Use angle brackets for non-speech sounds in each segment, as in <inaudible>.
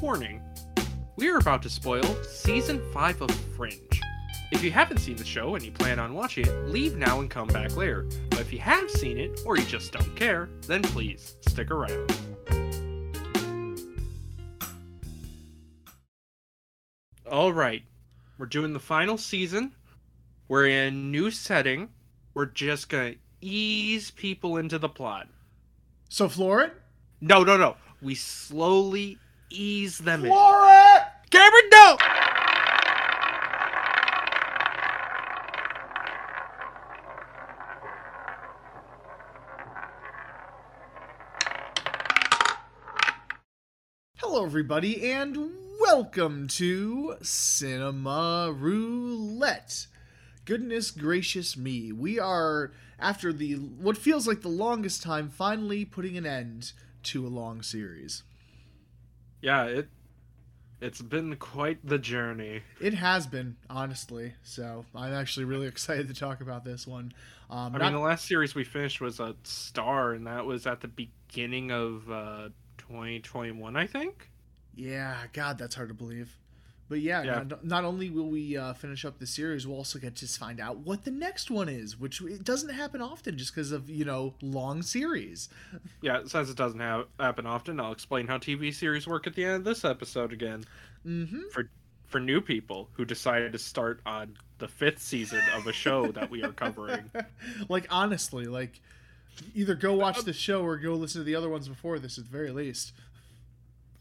Warning We are about to spoil Season 5 of Fringe. If you haven't seen the show and you plan on watching it, leave now and come back later. But if you have seen it, or you just don't care, then please stick around. Alright, we're doing the final season. We're in a new setting. We're just gonna ease people into the plot. So floor it? No, no, no. We slowly ease them in. Floor it! Cameron, no! Hello, everybody, and welcome to Cinema Roulette. Goodness gracious me, we are after the what feels like the longest time finally putting an end to a long series. Yeah, it it's been quite the journey. It has been, honestly. So I'm actually really <laughs> excited to talk about this one. Um, I not- mean, the last series we finished was a star, and that was at the beginning of uh, 2021, I think. Yeah, God, that's hard to believe. But yeah, Yeah. Not, not only will we uh, finish up the series, we'll also get to find out what the next one is, which it doesn't happen often just because of, you know, long series. <laughs> Yeah, since it doesn't ha- happen often, I'll explain how TV series work at the end of this episode again. hmm For for new people who decided to start on the fifth season of a show that we are covering. <laughs> like, honestly, like, either go watch the show or go listen to the other ones before this at the very least.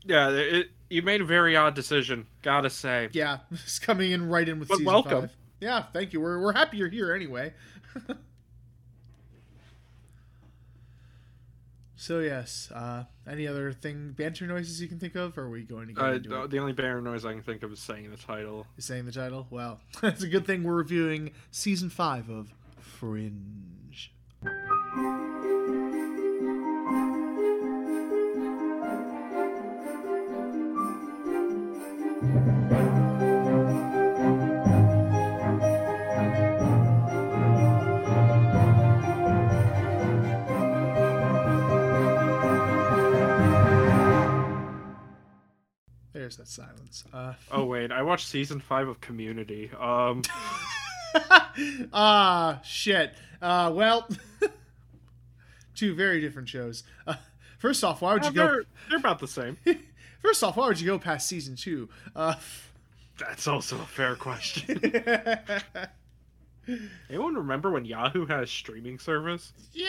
Yeah, it, you made a very odd decision, gotta say. Yeah, <laughs> it's coming in right in with But season welcome. five. Yeah, thank you. We're, we're happy you're here anyway. <laughs> so, yes, uh, any other thing, banter noises you can think of, or are we going to get Uh, into it? the only banter noise I can think of is saying the title. is saying the title. Well, <laughs> it's a good thing we're reviewing season five of Fringe. There's that silence. Uh, Oh wait, I watched season five of Community. Um, <laughs> ah, shit. Uh, well, <laughs> two very different shows. Uh, first off, why would you go? they're, they're about the same. <laughs> First off, why would you go past season two? Uh, That's also a fair question. Anyone remember when Yahoo had a streaming service? yeah,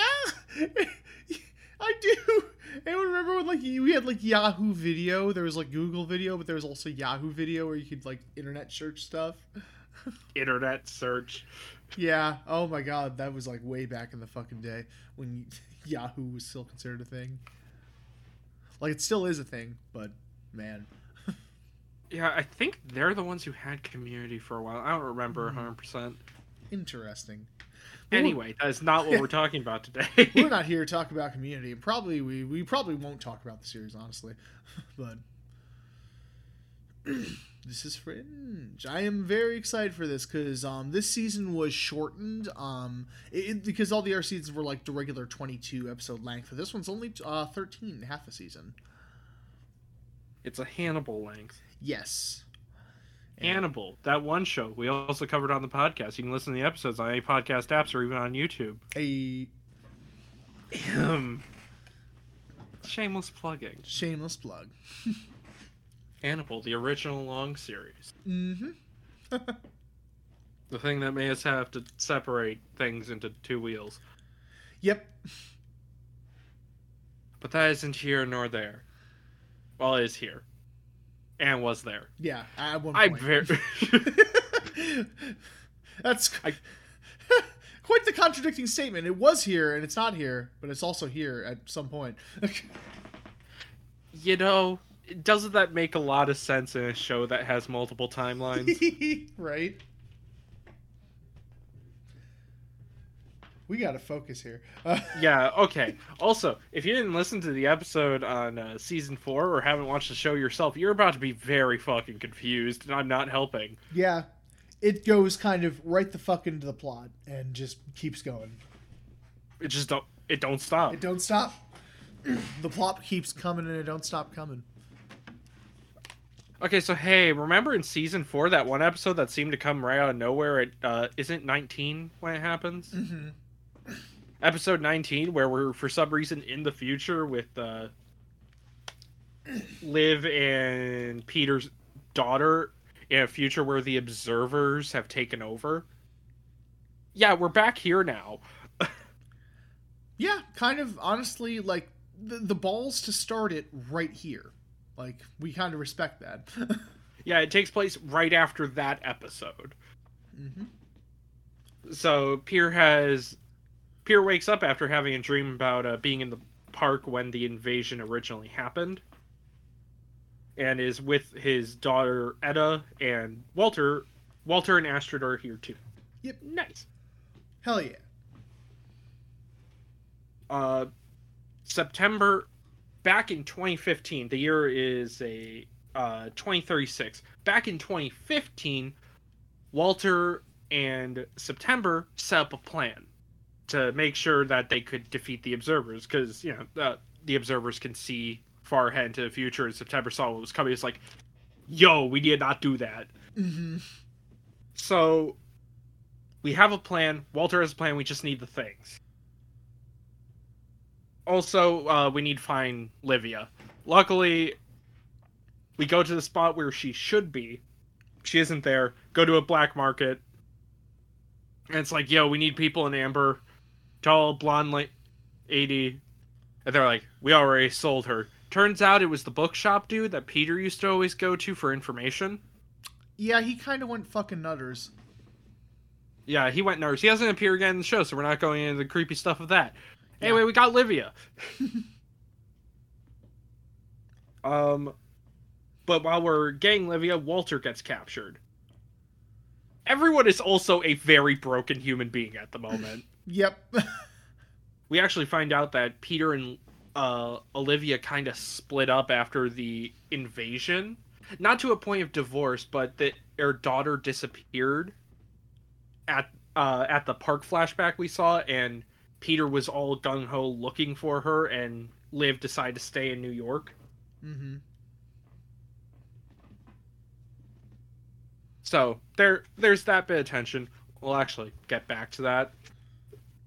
I do. <laughs> Anyone remember when like we had like Yahoo Video? There was like Google Video, but there was also Yahoo Video where you could like internet search stuff. <laughs> Internet search. Yeah. Oh my god, that was like way back in the fucking day when <laughs> Yahoo was still considered a thing. Like it still is a thing, but man. Yeah, I think they're the ones who had Community for a while. I don't remember 100%. Hmm. Interesting. Anyway, that is not what we're <laughs> talking about today. we're not <laughs> here to talk about community. and Probably we we probably won't talk about the series honestly, <laughs> but <clears throat> this is Fringe. I am very excited for this because um this season was shortened um it, because all the other seasons were like the regular twenty two episode length. This one's only uh 13, half a season. it's a Hannibal length. Yes. And- Hannibal, that one show we also covered on the podcast. You can listen to the episodes on any podcast apps or even on YouTube. A Um, Shameless plugging. shameless plug. <laughs> Hannibal, the original long series. Mm-hmm. <laughs> The thing that made us have to separate things into two wheels. Yep. But that isn't here nor there. Well, it is here. And was there. Yeah. At one I'm point. very. <laughs> That's I- <laughs> quite the contradicting statement. It was here and it's not here, but it's also here at some point. you know, doesn't that make a lot of sense in a show that has multiple timelines? <laughs> right? We gotta focus here. Uh, <laughs> yeah, okay. Also, if you didn't listen to the episode on uh, season four or haven't watched the show yourself, you're about to be very fucking confused, and I'm not helping. yeah, it goes kind of right the fuck into the plot and just keeps going. It just don't. It don't stop. It don't stop. <clears throat> the plot keeps coming and it don't stop coming. Okay, so hey, remember in season four that one episode that seemed to come right out of nowhere? It uh, isn't nineteen when it happens. Mm-hmm. Episode nineteen, where we're for some reason in the future with uh, Liv and Peter's daughter in a future where the observers have taken over. Yeah, we're back here now. <laughs> Yeah, kind of honestly, like the, the balls to start it right here. Like we kind of respect that. <laughs> Yeah, it takes place right after that episode. hmm So Pier has Pier wakes up after having a dream about uh, being in the park when the invasion originally happened, and is with his daughter Etta and Walter. Walter and Astrid are here too. Yep. Nice. Hell yeah. Uh, September, back in 2015. The year is a uh 2036. Back in 2015, Walter and September set up a plan to make sure that they could defeat the observers because you know uh, the observers can see far ahead into the future and september saw what was coming. It's like yo we need not do that. Hmm so we have a plan. Walter has a plan. We just need the things. Also uh, we need to find livia. Luckily we go to the spot where she should be. She isn't there. Go to a black market. And it's like yo we need people in amber tall blonde like 80 and they're like we already sold her. Turns out it was the bookshop dude that peter used to always go to for information. Yeah, he kind of went fucking nutters. yeah he went nurse he doesn't appear again in the show so we're not going into the creepy stuff of that. Anyway we got livia. <laughs> Um but while we're getting livia walter gets captured. Everyone is also a very broken human being at the moment <laughs> Yep. <laughs> we actually find out that Peter and uh, Olivia kind of split up after the invasion. Not to a point of divorce, but that their daughter disappeared at uh, at the park flashback we saw, and Peter was all gung ho looking for her, and Liv decided to stay in New York. hmm So there, there's that bit of tension. We'll actually get back to that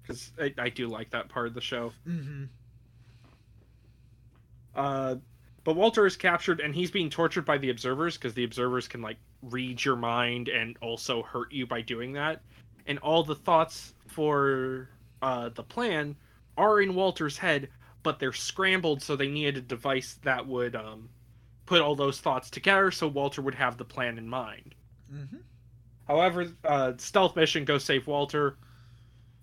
because I, I do like that part of the show. hmm Uh, but Walter is captured and he's being tortured by the observers because the observers can like read your mind and also hurt you by doing that. And all the thoughts for uh, the plan are in Walter's head, but they're scrambled, so they needed a device that would um, put all those thoughts together, so Walter would have the plan in mind. hmm However, uh, stealth mission go save Walter,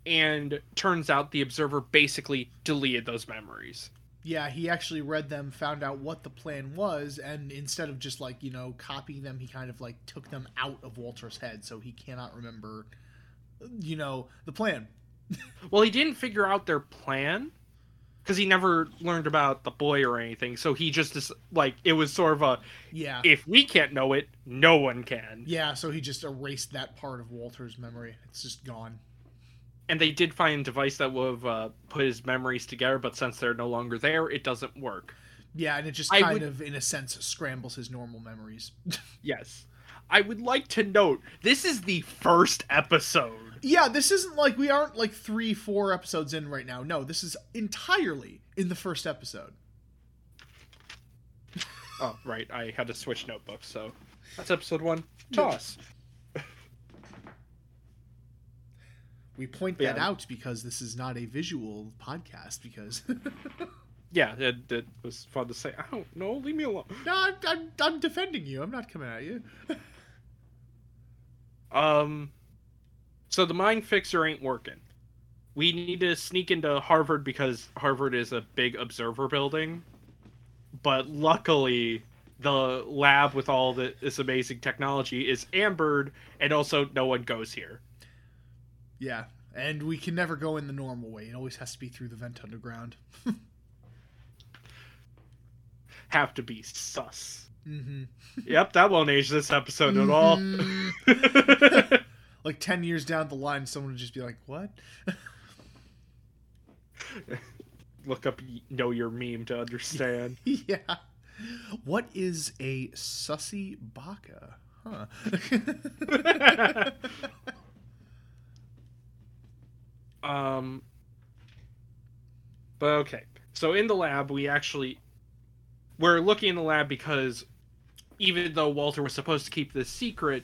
and turns out the observer basically deleted those memories. Yeah, he actually read them, found out what the plan was, and instead of just like you know copying them, he kind of like took them out of Walter's head, so he cannot remember, you know, the plan. <laughs> Well, he didn't figure out their plan because he never learned about the boy or anything. So he just like it was sort of a Yeah. if we can't know it, no one can. Yeah, so he just erased that part of Walter's memory. It's just gone. And they did find a device that would have uh, put his memories together, but since they're no longer there, it doesn't work. Yeah, and it just I kind would- of, in a sense, scrambles his normal memories. <laughs> Yes. I would like to note this is the first episode. yeah, this isn't like we aren't like three, four episodes in right now. No, this is entirely in the first episode. Oh, right. I had to switch notebooks, so that's episode one. Toss. We point Yeah. that out because this is not a visual podcast. Because <laughs> Yeah, it, it was fun to say. I don't know. Leave me alone. no, I'm, I'm, I'm defending you. I'm not coming at you. <laughs> Um, so the mind fixer ain't working. We need to sneak into Harvard because Harvard is a big observer building. But luckily, the lab with all the, this amazing technology is ambered, and also no one goes here. Yeah, and we can never go in the normal way. It always has to be through the vent underground. <laughs> Have to be sus. Mm-hmm. <laughs> Yep, that won't age this episode at all. Mhm. <laughs> like ten years down the line, someone would just be like, "What?" Look up Know Your Meme to understand. yeah. What is a sussy baka? Huh. Um but okay. So in the lab we actually we're looking in the lab because even though walter was supposed to keep this secret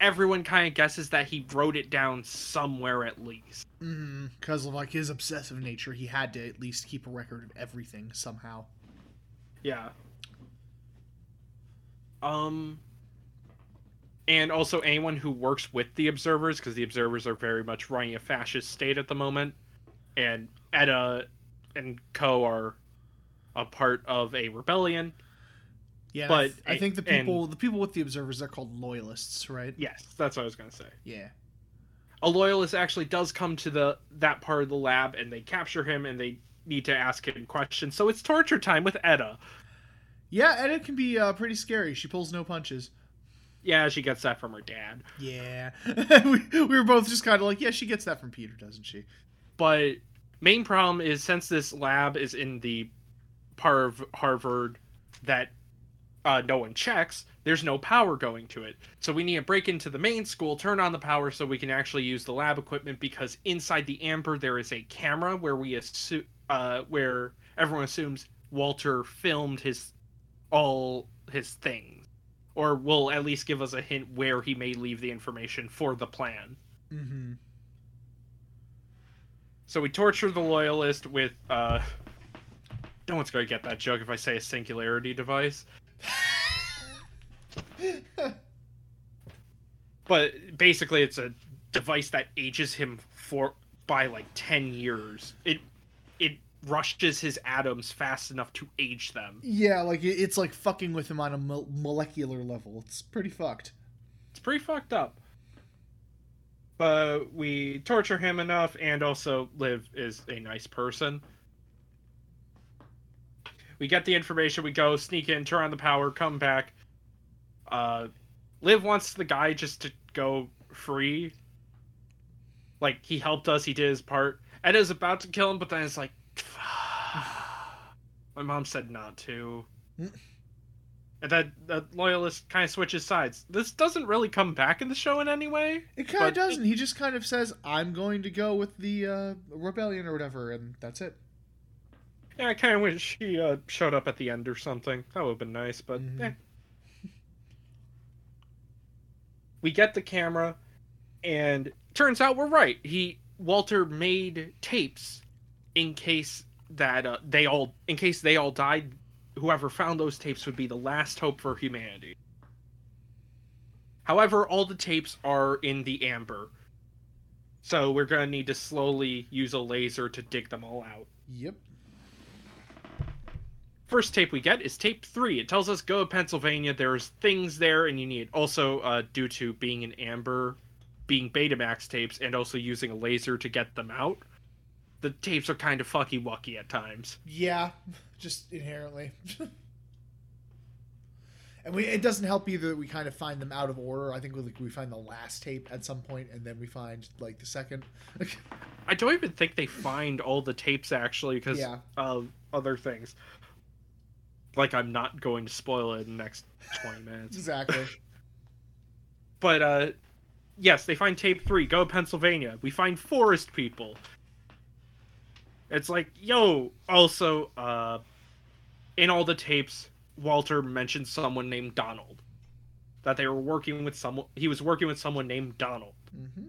everyone kind of guesses that he wrote it down somewhere at least. Because of like his obsessive nature, he had to at least keep a record of everything somehow. yeah. Um and also anyone who works with the observers because the observers are very much running a fascist state at the moment and Etta and Co are a part of a rebellion Yeah, But- I think the and- people, the people with the observers, they're called loyalists, right? yes that's what i was going to say Yeah. a loyalist actually does come to the that part of the lab and they capture him and they need to ask him questions so it's torture time with Etta Yeah, and it can be uh, pretty scary. She pulls no punches. Yeah she gets that from her dad. Yeah, <laughs> we, we were both just kind of like, yeah, she gets that from Peter, doesn't she? but main problem is since this lab is in the part of harvard that uh, no one checks there's no power going to it. So we need to break into the main school turn on the power so we can actually use the lab equipment because inside the amber there is a camera where we assume uh, where everyone assumes walter filmed his all his things or will at least give us a hint where he may leave the information for the plan Mm-hmm. So we torture the loyalist with uh no one's gonna get that joke if I say a singularity device. <laughs> But basically it's a device that ages him for by like ten years. It it rushes his atoms fast enough to age them. Yeah, like it's like fucking with him on a mo- molecular level. It's pretty fucked. It's pretty fucked up. But we torture him enough, and also Liv is a nice person. We get the information, we go, sneak in, turn on the power, come back. Uh, Liv wants the guy just to go free. Like, he helped us, he did his part. Etta's about to kill him, but then it's like, my mom said not to. And that that loyalist kind of switches sides. This doesn't really come back in the show in any way. It kind of doesn't. He just kind of says, "I'm going to go with the uh, rebellion or whatever," and that's it. Yeah, I kind of wish he uh, showed up at the end or something. That would have been nice, but Mhm. eh. We get the camera, and turns out we're right. He Walter made tapes in case that uh, they all in case they all died. Whoever found those tapes would be the last hope for humanity. However, all the tapes are in the amber, so we're gonna need to slowly use a laser to dig them all out. Yep. first tape we get is tape three. It tells us go to Pennsylvania. There's things there, and you need also uh, due to being an amber, being Betamax tapes, and also using a laser to get them out. The tapes are kind of fucky wucky at times. Yeah, just inherently. and we it doesn't help either that we kind of find them out of order. I think we, like, we find the last tape at some point, and then we find like the second. I don't even think they find all the tapes actually because Yeah. of other things. Like I'm not going to spoil it in the next twenty minutes. <laughs> exactly. But uh yes, they find tape three, go Pennsylvania. We find forest people. It's like, yo, also, uh in all the tapes, Walter mentioned someone named Donald. That they were working with someone he was working with someone named Donald. Mm-hmm.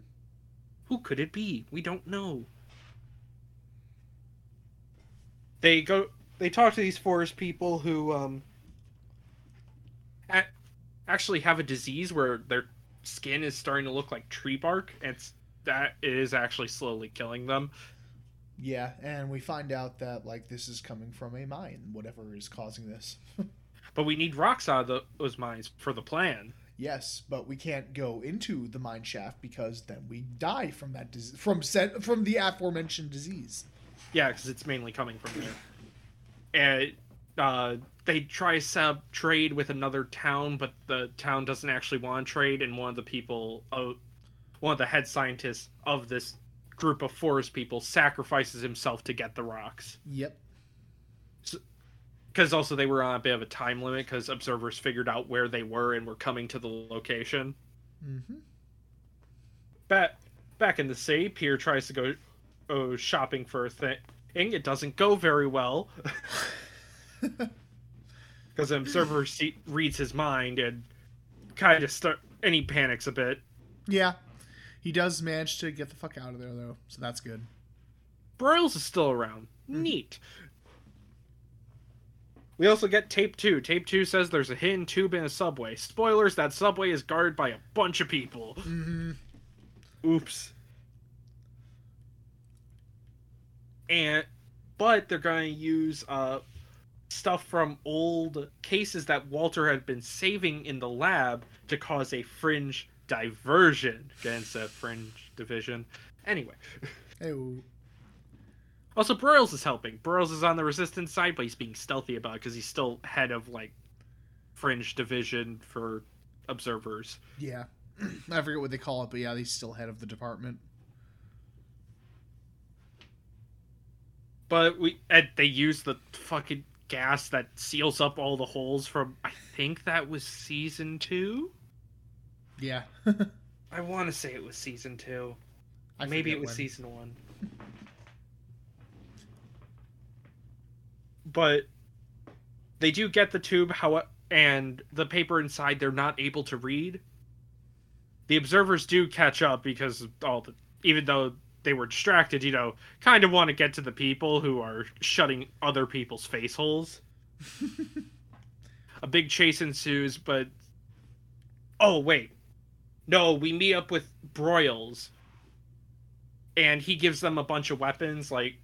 Who could it be? We don't know. They go they talk to these forest people who um a- actually have a disease where their skin is starting to look like tree bark and it's, that is actually slowly killing them. Yeah, and we find out that like this is coming from a mine, whatever is causing this. <laughs> But we need rocks out of the, those mines for the plan. yes, but we can't go into the mine shaft because then we die from that dis- from set from the aforementioned disease. Yeah, because it's mainly coming from there. And uh, they try to set up trade with another town, but the town doesn't actually want to trade. And one of the people, uh, one of the head scientists of this group of forest people, sacrifices himself to get the rocks. Yep. because also they were on a bit of a time limit because observers figured out where they were and were coming to the location. Mm-hmm. Back back in the city, Peter tries to go oh, shopping for a thing. It doesn't go very well <laughs> because an observer see, reads his mind and kind of start and he panics a bit. Yeah. He does manage to get the fuck out of there though, so that's good. Broyles is still around. Neat. We also get tape two. Tape two says there's a hidden tube in a subway. Spoilers: that subway is guarded by a bunch of people. Mm-hmm. Oops. And but they're going to use uh stuff from old cases that Walter had been saving in the lab to cause a fringe diversion against a fringe division. Anyway. Hey, Also, Broyles is helping. Broyles is on the resistance side, but he's being stealthy about it because he's still head of like fringe division for observers. yeah. <clears throat> I forget what they call it, but yeah, he's still head of the department. But we and they use the fucking gas that seals up all the holes from I think that was season two. Yeah. <laughs> I want to say it was season two. I Maybe it was when. season one. <laughs> but they do get the tube, how and the paper inside they're not able to read. The observers do catch up because all the even though they were distracted, you know, kind of want to get to the people who are shutting other people's face holes. <laughs> A big chase ensues, but oh wait, no, we meet up with Broyles, and he gives them a bunch of weapons like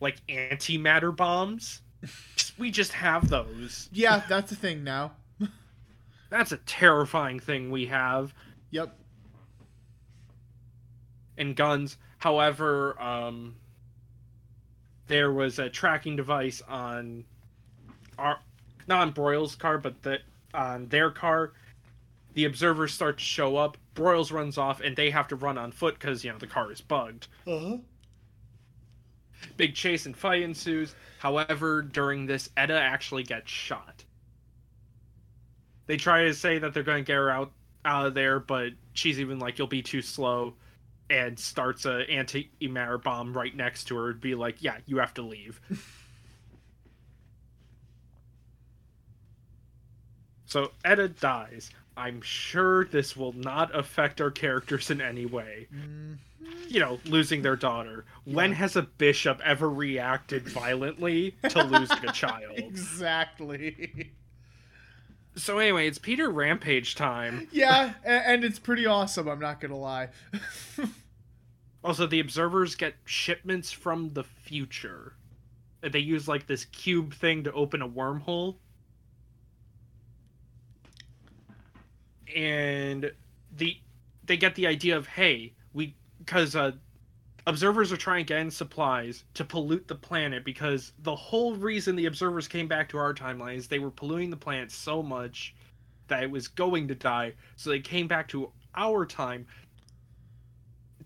like antimatter bombs. <laughs> we just have those. Yeah, that's a thing now. <laughs> That's a terrifying thing we have. Yep. and guns. However, um, there was a tracking device on our not on Broyles' car, but the on their car. The observers start to show up. Broyles runs off, and they have to run on foot because you know the car is bugged. Uh-huh. Big chase and fight ensues. However, during this, Etta actually gets shot. They try to say that they're going to get her out out of there, but she's even like, "You'll be too slow," and starts a anti-matter bomb right next to her. Be like, "Yeah, you have to leave." <laughs> so Etta dies. I'm sure this will not affect our characters in any way Mm, you know, losing their daughter. When has a bishop ever reacted violently to losing a <laughs> child? exactly. So anyway, it's Peter Rampage time. yeah, and it's pretty awesome, I'm not going to lie. <laughs> Also, the observers get shipments from the future. They use like this cube thing to open a wormhole. And the they get the idea of hey, we cuz uh observers are trying to get in supplies to pollute the planet because the whole reason the observers came back to our timeline is they were polluting the planet so much that it was going to die. So they came back to our time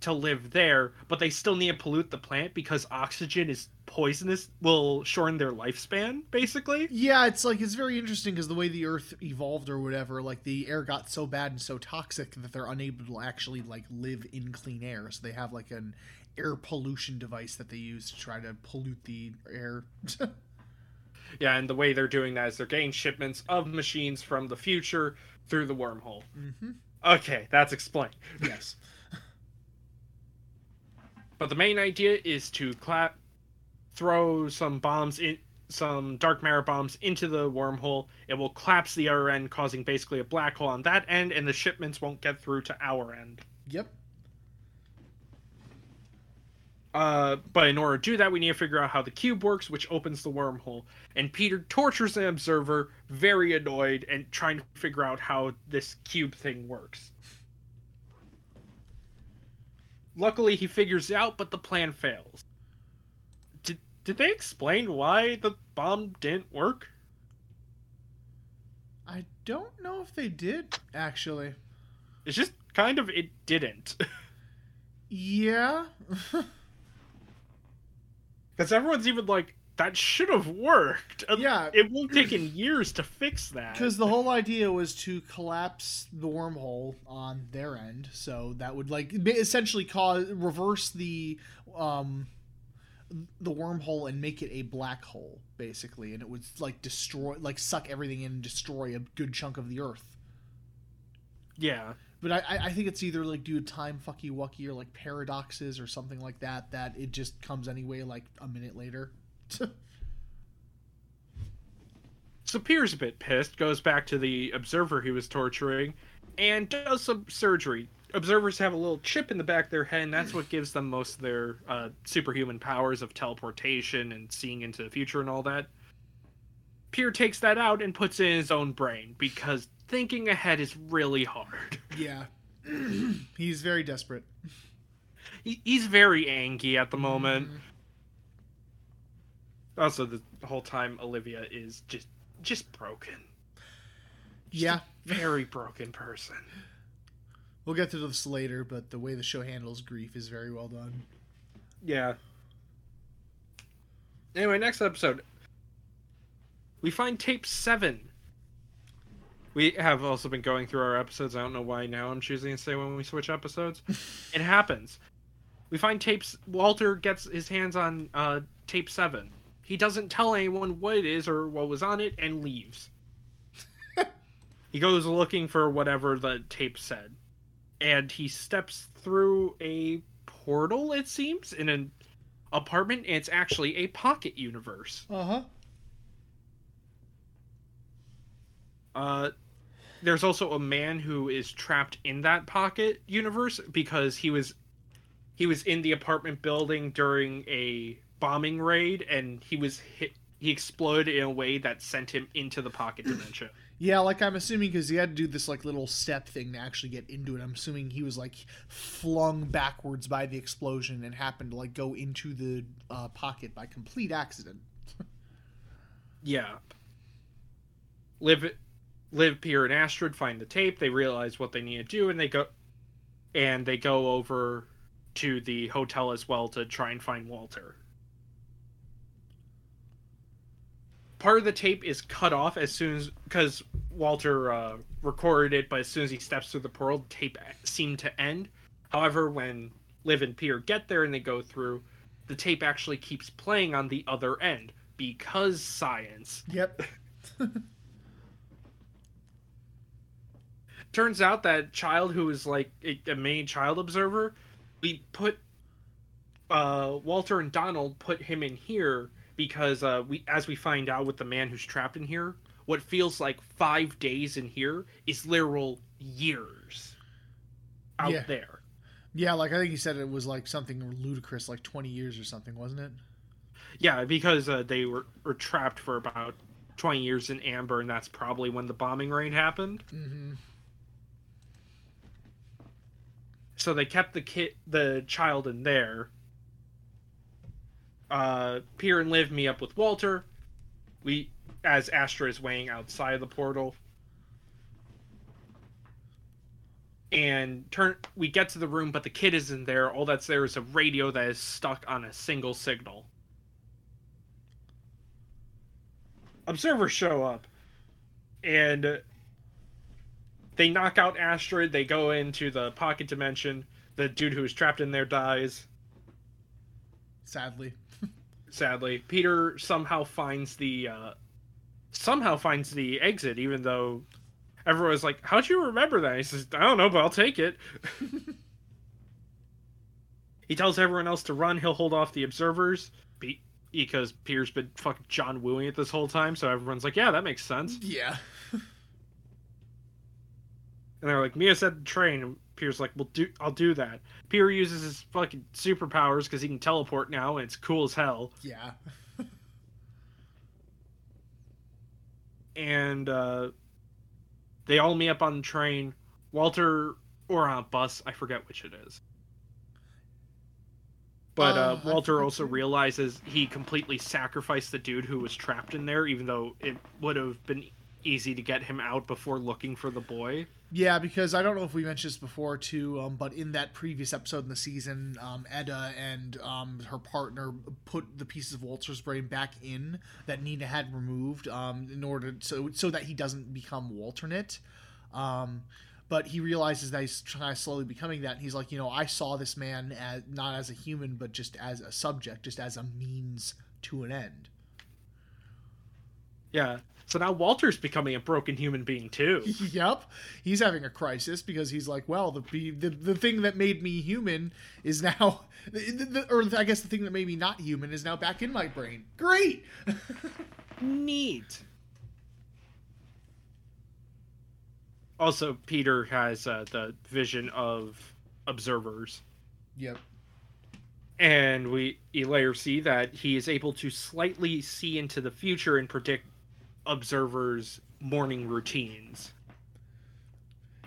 to live there, but they still need to pollute the plant because oxygen is poisonous, will shorten their lifespan, basically. yeah, it's like it's very interesting because the way the Earth evolved or whatever, like the air got so bad and so toxic that they're unable to actually like live in clean air. So they have like an air pollution device that they use to try to pollute the air. <laughs> Yeah, and the way they're doing that is they're getting shipments of machines from the future through the wormhole. mm-hmm. Okay, that's explained. Yes. <laughs> But the main idea is to clap, throw some bombs in, some dark matter bombs into the wormhole. It will collapse the other end, causing basically a black hole on that end, and the shipments won't get through to our end. Yep. Uh, but in order to do that, we need to figure out how the cube works, which opens the wormhole. And Peter tortures an observer, very annoyed, and trying to figure out how this cube thing works. Luckily, he figures out, but the plan fails. Did, did they explain why the bomb didn't work? I don't know if they did actually. It's just kind of it didn't. <laughs> Yeah. <laughs> Because everyone's even like, that should have worked. Uh, Yeah. It would have taken years to fix that. Because the whole idea was to collapse the wormhole on their end, so that would like essentially cause reverse the um the wormhole and make it a black hole basically, and it would like destroy, like suck everything in and destroy a good chunk of the Earth. Yeah. But I, I- I think it's either like due to time fucky wucky or like paradoxes or something like that that it just comes anyway like a minute later. So Pier's a bit pissed, goes back to the observer he was torturing, and does some surgery. Observers have a little chip in the back of their head, and that's what gives them most of their uh, superhuman powers of teleportation and seeing into the future and all that. Pierre takes that out and puts it in his own brain because thinking ahead is really hard. <laughs> yeah, <clears throat> he's very desperate. He, he's very angry at the moment. Also, the whole time Olivia is just just broken. Just Yeah, a very broken person. We'll get to this later, but the way the show handles grief is very well done. Yeah. Anyway, next episode. We find tape seven. We have also been going through our episodes. I don't know why now I'm choosing to say when we switch episodes. <laughs> it happens. We find tapes. Walter gets his hands on uh, tape seven. He doesn't tell anyone what it is or what was on it and leaves. <laughs> he goes looking for whatever the tape said. And he steps through a portal, it seems, in an apartment. And it's actually a pocket universe. Uh huh. Uh, there's also a man who is trapped in that pocket universe because he was he was in the apartment building during a bombing raid and he was hit he exploded in a way that sent him into the pocket <clears throat> dimension. Yeah, like I'm assuming because he had to do this like little step thing to actually get into it. I'm assuming he was like flung backwards by the explosion and happened to like go into the uh, pocket by complete accident. Yeah. Live Liv, Pier, and Astrid find the tape. They realize what they need to do, and they go, and they go over to the hotel as well to try and find Walter. Part of the tape is cut off as soon as because Walter uh, recorded it, but as soon as he steps through the portal, the tape seemed to end. However, when Liv and Pier get there and they go through, the tape actually keeps playing on the other end because science. Yep. <laughs> Turns out that child who was like a, a main child observer, we put uh, Walter and Donald put him in here because uh, we, as we find out with the man who's trapped in here, what feels like five days in here is literal years out Yeah. there. Yeah, like I think he said it was like something ludicrous, like 20 years or something, wasn't it? Yeah, because uh, they were, were trapped for about 20 years in Amber, and that's probably when the bombing raid happened. Mm-hmm. so they kept the kid the child in there uh Pier and Liv me up with Walter we as Astrid is weighing outside of the portal and turn we get to the room but the kid isn't there all that's there is a radio that is stuck on a single signal observers show up and they knock out Astrid. They go into the pocket dimension. The dude who's trapped in there dies. Sadly. Sadly, Peter somehow finds the uh, somehow finds the exit, even though everyone was like, "How'd you remember that?" He says, "I don't know, but I'll take it." <laughs> he tells everyone else to run. He'll hold off the observers because Peter's been fucking John wooing it this whole time. So everyone's like, "Yeah, that makes sense." Yeah. And they're like, Mia said train. Pierre's like, well, do I'll do that. Pierre uses his fucking superpowers because he can teleport now, and it's cool as hell. Yeah. <laughs> And uh, they all meet up on the train. Walter, or on a bus, I forget which it is. But Uh, uh, Walter also realizes he completely sacrificed the dude who was trapped in there, even though it would have been easy to get him out before looking for the boy. Yeah, because I don't know if we mentioned this before too, um, but in that previous episode in the season, um, Etta and um, her partner put the pieces of Walter's brain back in that Nina had removed um, in order so so that he doesn't become Walternate. Um, but he realizes that he's kind of slowly becoming that. And he's like, you know, I saw this man as not as a human, but just as a subject, just as a means to an end. Yeah. So now Walter's becoming a broken human being too. <laughs> yep, he's having a crisis because he's like, well, the the, the thing that made me human is now, <laughs> the, the, or I guess the thing that made me not human is now back in my brain. Great, <laughs> neat. Also, Peter has uh, the vision of observers. Yep. And we later see that he is able to slightly see into the future and predict observers' morning routines,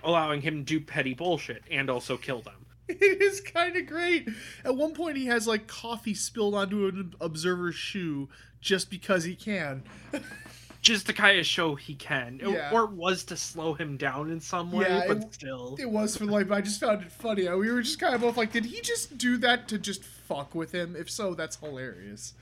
allowing him to do petty bullshit and also kill them. <laughs> It is kind of great. At one point, he has like coffee spilled onto an observer's shoe just because he can. <laughs> just to kind of show he can, Yeah. or it was to slow him down in some way, Yeah, but it- still. It was for like, but I just found it funny. We were just kind of both like, did he just do that to just fuck with him? If so, that's hilarious.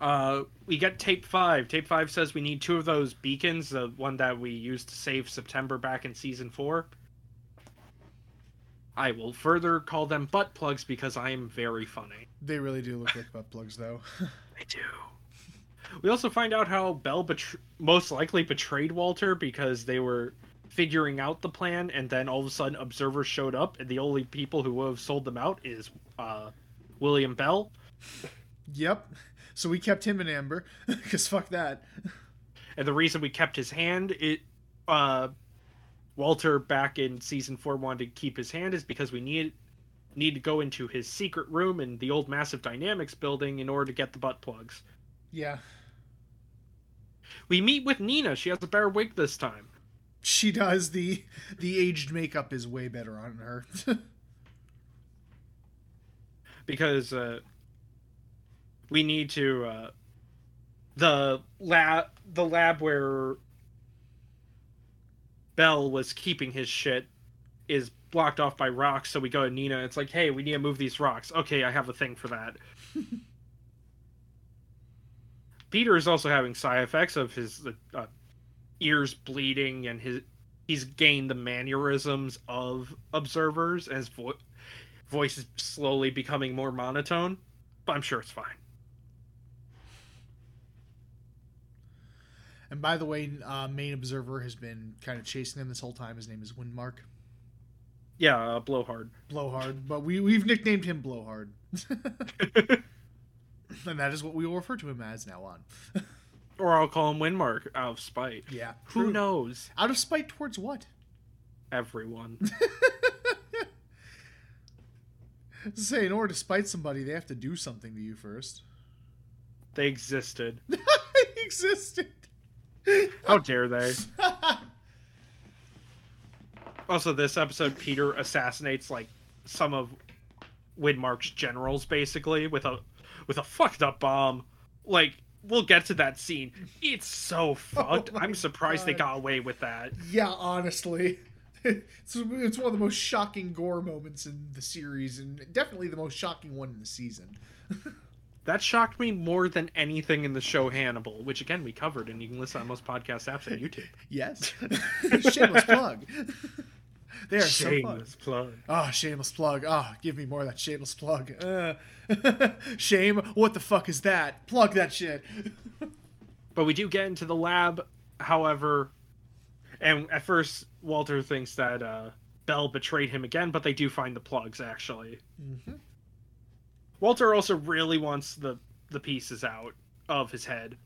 Uh, we get tape five. Tape five says we need two of those beacons, the one that we used to save September back in season four. I will further call them butt plugs because I am very funny. They really do look like butt plugs, though. <laughs> they do. We also find out how Bell betr- most likely betrayed Walter because they were figuring out the plan, and then all of a sudden observers showed up, and the only people who would have sold them out is uh, William Bell. Yep. So we kept him in amber <laughs> because fuck that. and the reason we kept his hand it uh walter back in season four wanted to keep his hand is because we need need to go into his secret room in the old massive dynamics building in order to get the butt plugs Yeah, we meet with nina she has a better wig this time she does. the The aged makeup is way better on her. <laughs> because uh we need to uh the lab the lab where bell was keeping his shit is blocked off by rocks so we go to nina it's like hey we need to move these rocks. Okay i have a thing for that. <laughs> Peter is also having side effects of his uh, ears bleeding and his he's gained the mannerisms of observers as vo- voice is slowly becoming more monotone but i'm sure it's fine and by the way, uh, main observer has been kind of chasing him this whole time. His name is Windmark yeah uh, blowhard Blowhard, but we we've nicknamed him Blowhard, <laughs> and that is what we will refer to him as now on. <laughs> or i'll call him windmark out of spite Yeah. who true. knows Out of spite towards what? everyone <laughs> Say, in order to spite somebody, they have to do something to you first. they existed they existed. How dare they. <laughs> Also this episode peter assassinates like some of windmark's generals basically with a with a fucked up bomb. Like we'll get to that scene. It's so oh fucked. my i'm surprised they got away with that. Yeah, honestly. <laughs> It's, it's one of the most shocking gore moments in the series, and definitely the most shocking one in the season. <laughs> That shocked me more than anything in the show Hannibal, which again we covered, and you can listen on most podcast apps and YouTube. <laughs> Yes. <laughs> shameless plug. <laughs> they are so. Shameless plug. Oh, shameless plug. Oh, give me more of that shameless plug. Uh, shame. What the fuck is that? Plug that shit. But we do get into the lab, however, and at first Walter thinks that uh, Bell betrayed him again, but they do find the plugs actually. hmm Walter also really wants the the pieces out of his head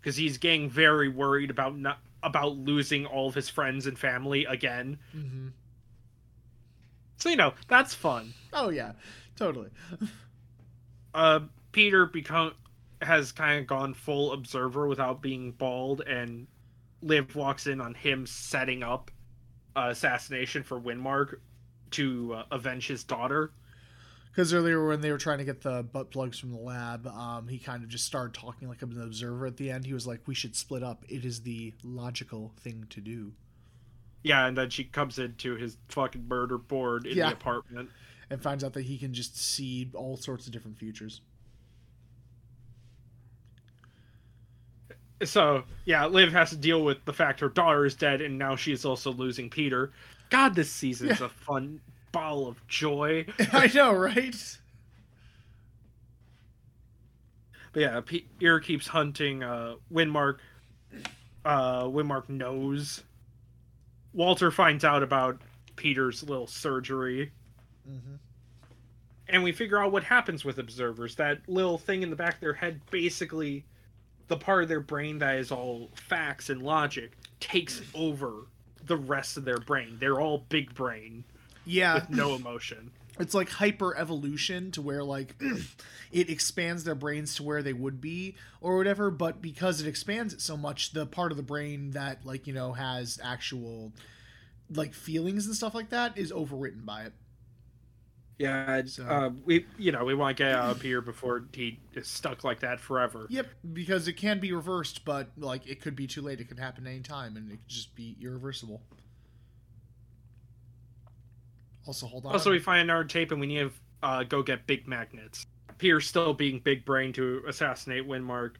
because he's getting very worried about not about losing all of his friends and family again. hmm So you know that's fun. Oh yeah, totally. <laughs> uh Peter become has kind of gone full observer without being bald and Liv walks in on him setting up uh, assassination for Windmark to uh, avenge his daughter. Because earlier when they were trying to get the butt plugs from the lab, um, he kind of just started talking like an observer at the end. He was like, "We should split up. It is the logical thing to do." Yeah, and then she comes into his fucking murder board in Yeah. the apartment. and finds out that he can just see all sorts of different futures. So yeah, Liv has to deal with the fact her daughter is dead, and now she's also losing Peter. God, this season's Yeah. a fun ball of joy. <laughs> I know, right? But yeah, Ear keeps hunting uh, Windmark. Uh, Windmark knows. Walter finds out about Peter's little surgery, Mm-hmm. and we figure out what happens with observers. That little thing in the back of their head, basically, the part of their brain that is all facts and logic, takes over the rest of their brain. They're all big brain Yeah, with no emotion. <laughs> it's like hyper evolution to where like <clears throat> it expands their brains to where they would be or whatever but because it expands it so much the part of the brain that like you know has actual like feelings and stuff like that is overwritten by it Yeah, So- uh, we you know we want to get out of here before he is stuck like that forever. yep because it can be reversed but like it could be too late it could happen anytime and it could just be irreversible also hold on Also, we find another tape and we need to uh, go get big magnets. Peter's still being big brain to assassinate Windmark.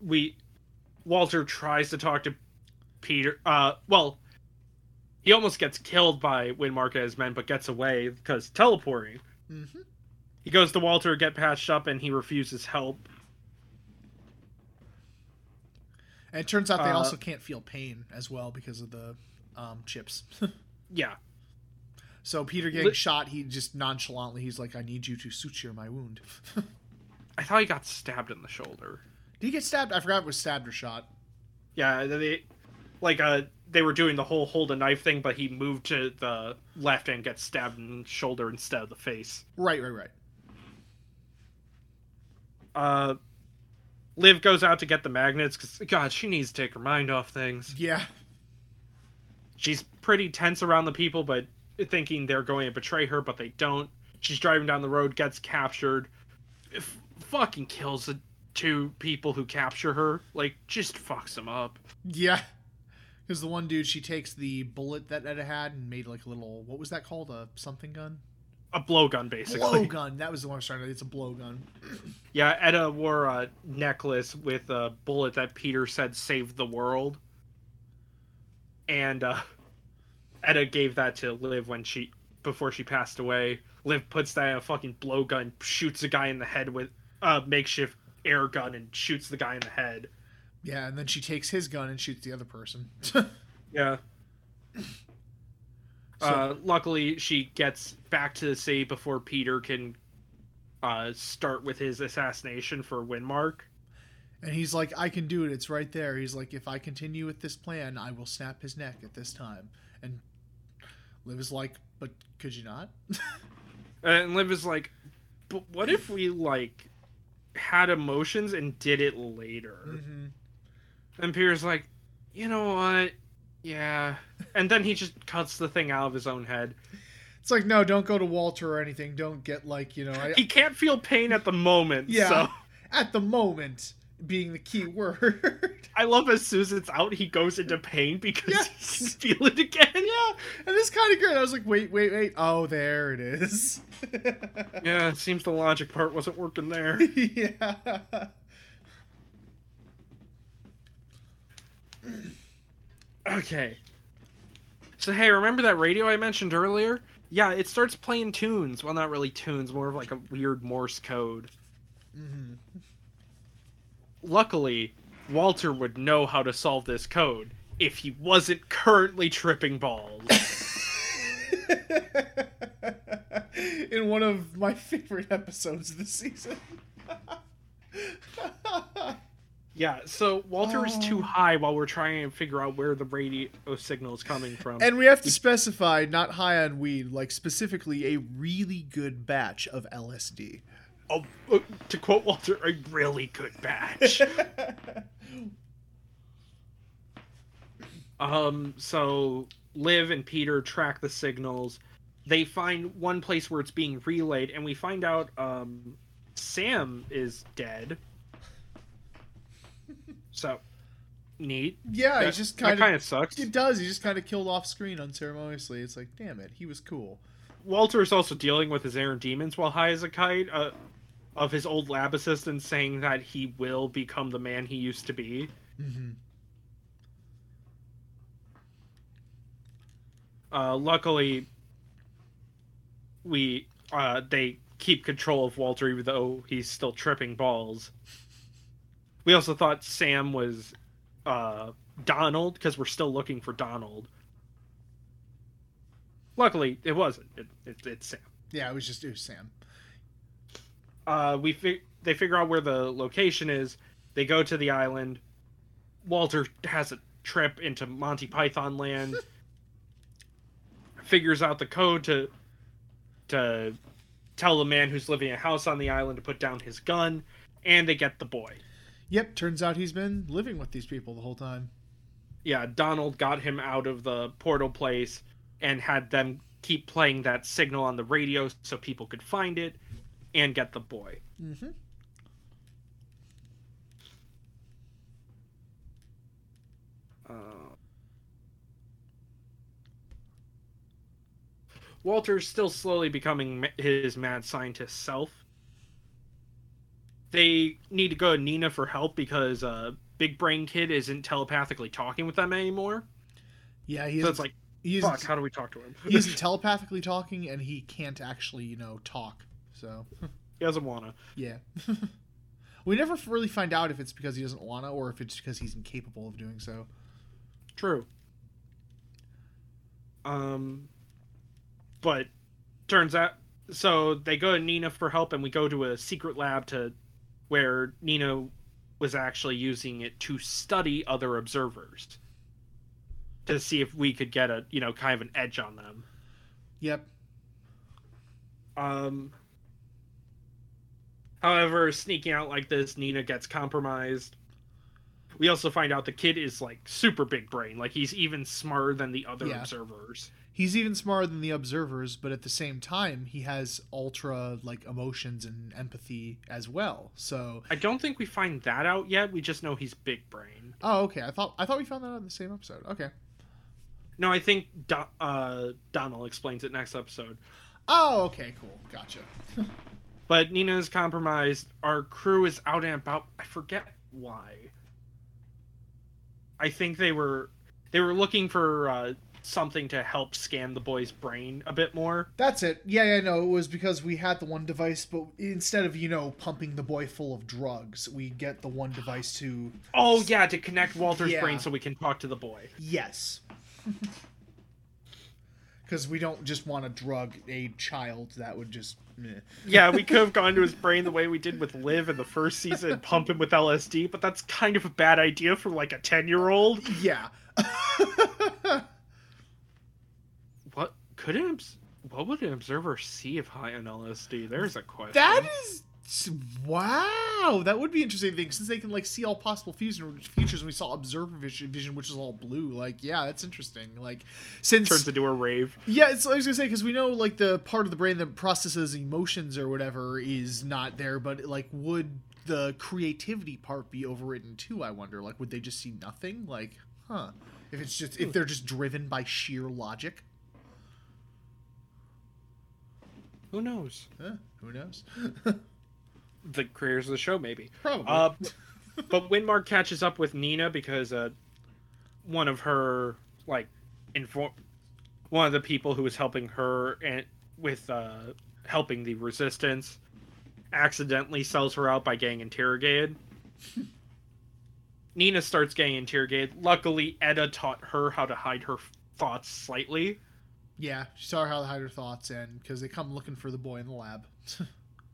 We Walter tries to talk to Peter. Uh, well, he almost gets killed by Windmark and his men, but gets away because teleporting. hmm He goes to Walter to get patched up, and he refuses help. and it turns out they Uh, also can't feel pain as well because of the um, chips <laughs> Yeah, So Peter getting Li- shot, he just nonchalantly he's like, "I need you to suture my wound." <laughs> I thought he got stabbed in the shoulder. Did he get stabbed? I forgot it was stabbed or shot. Yeah, they like uh they were doing the whole hold a knife thing, but he moved to the left and gets stabbed in the shoulder instead of the face. Right, right, right. Uh, Liv goes out to get the magnets because God, she needs to take her mind off things. Yeah, She's pretty tense around the people, but thinking they're going to betray her, but they don't. She's driving down the road, gets captured, f- fucking kills the two people who capture her. Like, just fucks them up. yeah. Because the one dude, she takes the bullet that Etta had and made like a little what was that called? A something gun? A blowgun, basically. Blowgun. That was the one I was trying to. It's a blowgun. <clears throat> Yeah, Etta wore a necklace with a bullet that Peter said saved the world. And uh Etta gave that to Liv when she before she passed away. Liv puts that in a fucking blowgun, shoots a guy in the head with a makeshift air gun and shoots the guy in the head. Yeah, and then she takes his gun and shoots the other person. <laughs> Yeah. uh, luckily, she gets back to the city before Peter can uh, start with his assassination for Windmark. and he's like, "I can do it. It's right there." He's like, "If I continue with this plan, I will snap his neck at this time." And Liv is like, "But could you not?" <laughs> And Liv is like, but what if we like had emotions and did it later? mm-hmm. And Peter's like, you know what? Yeah. And then he just cuts the thing out of his own head. It's like, no, don't go to Walter or anything. Don't get like, you know, I, He can't feel pain at the moment. Yeah. So at the moment being the key word. <laughs> I love as soon as it's out, he goes into pain because Yes. he can feel it again. yeah, and it's kind of good. I was like, wait, wait, wait. Oh, there it is. <laughs> Yeah, it seems the logic part wasn't working there. <laughs> yeah. Okay. So hey, remember that radio I mentioned earlier? Yeah, it starts playing tunes. Well, not really tunes, more of like a weird Morse code. Mm-hmm. Luckily, Walter would know how to solve this code if he wasn't currently tripping balls. <laughs> In one of my favorite episodes this season. <laughs> yeah, so Walter is too Oh. high while we're trying to figure out where the radio signal is coming from. and we have to specify not high on weed, like specifically a really good batch of LSD. oh, uh, to quote Walter, a really good batch. <laughs> um, so Liv and Peter track the signals. they find one place where it's being relayed, and we find out um, Sam is dead. <laughs> So neat. Yeah, he That- just kind kind of of sucks. it does. He just kind of killed off screen unceremoniously. It's like, damn it, he was cool. Walter is also dealing with his inner demons while high as a kite. Uh, of his old lab assistant saying that he will become the man he used to be. hmm Uh, luckily, we uh, they keep control of Walter, even though he's still tripping balls. We also thought Sam was uh, Donald because we're still looking for Donald. Luckily, it wasn't. It, it, it's Sam. Yeah, it was just it was Sam. Uh, we fi- they figure out where the location is. They go to the island. Walter has a trip into Monty Python land. <laughs> figures out the code to to tell the man who's living in a house on the island to put down his gun, and they get the boy. Yep, turns out he's been living with these people the whole time. Yeah, Donald got him out of the portal place and had them keep playing that signal on the radio so people could find it and get the boy. Mm-hmm. Uh, Walter's still slowly becoming his mad scientist self. They need to go to Nina for help because uh, Big Brain Kid isn't telepathically talking with them anymore. Yeah, he's So it's like, fuck, how do we talk to him? he isn't <laughs> telepathically talking, and he can't actually, you know, talk. So he doesn't wanna. yeah, <laughs> we never really find out if it's because he doesn't wanna or if it's because he's incapable of doing so. True. Um, but turns out, so they go to Nina for help, and we go to a secret lab to where Nina was actually using it to study other observers to see if we could get a you know kind of an edge on them. Yep. Um. However, sneaking out like this, Nina gets compromised. We also find out the kid is like super big brain, like he's even smarter than the other Yeah. observers. He's even smarter than the observers, but at the same time, he has ultra like emotions and empathy as well. So, I don't think we find that out yet. We just know he's big brain. oh, okay. I thought I thought we found that out in the same episode. Okay. No, I think Do- uh, Donald explains it next episode. Oh, okay. Cool. Gotcha. <laughs> But Nina is compromised. Our crew is out and about. I forget why. I think they were they were looking for uh, something to help scan the boy's brain a bit more. That's it. Yeah, yeah, no, it was because we had the one device, but instead of, you know, pumping the boy full of drugs, we get the one device to. Oh yeah, to connect Walter's Yeah. brain so we can talk to the boy. Yes. <laughs> Because we don't just want to drug a child that would just. meh. Yeah, we <laughs> could have gone to his brain the way we did with Liv in the first season and pump him with LSD, but that's kind of a bad idea for like a ten year old. Yeah. <laughs> What could an what would an observer see if high on LSD? There's a question. that is. Wow, that would be interesting thing since they can like see all possible fusion futures. And we saw observer vision, vision, which is all blue. Like, yeah, that's interesting. Like, since turns into a rave. Yeah, it's I was gonna say because we know like the part of the brain that processes emotions or whatever is not there, but like would the creativity part be overwritten too? I wonder. Like, would they just see nothing? Like, huh? If it's just if they're just driven by sheer logic, Who knows? huh? who knows? <laughs> The creators of the show, maybe. Probably. Uh, but Windmark catches up with Nina because uh, one of her like inform one of the people who was helping her and with uh, helping the resistance accidentally sells her out by getting interrogated. <laughs> Nina starts getting interrogated. Luckily, Etta taught her how to hide her thoughts slightly. yeah, she saw how to hide her thoughts, and because they come looking for the boy in the lab. <laughs>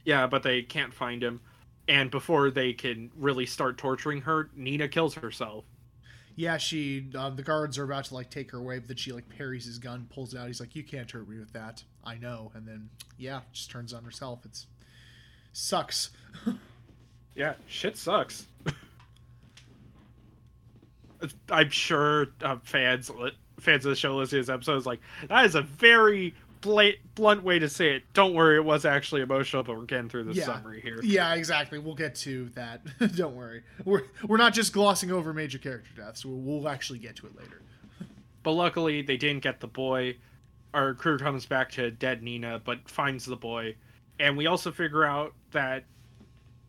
Yeah, but they can't find him. And before they can really start torturing her, Nina kills herself. yeah, she um, the guards are about to like take her away, but then she like parries his gun, pulls it out. He's like, "You can't hurt me with that. I know." And then yeah, just turns on herself. It's sucks. <laughs> Yeah, shit sucks. <laughs> I'm sure uh, fans fans of the show listening to this episode is like, that is a very bla- blunt way to say it. Don't worry, it was actually emotional, but we're getting through the Yeah. summary here. Yeah, exactly. We'll get to that. <laughs> Don't worry. We're we're not just glossing over major character deaths. We'll, we'll actually get to it later. <laughs> But luckily, they didn't get the boy. Our crew comes back to dead Nina, but finds the boy, and we also figure out that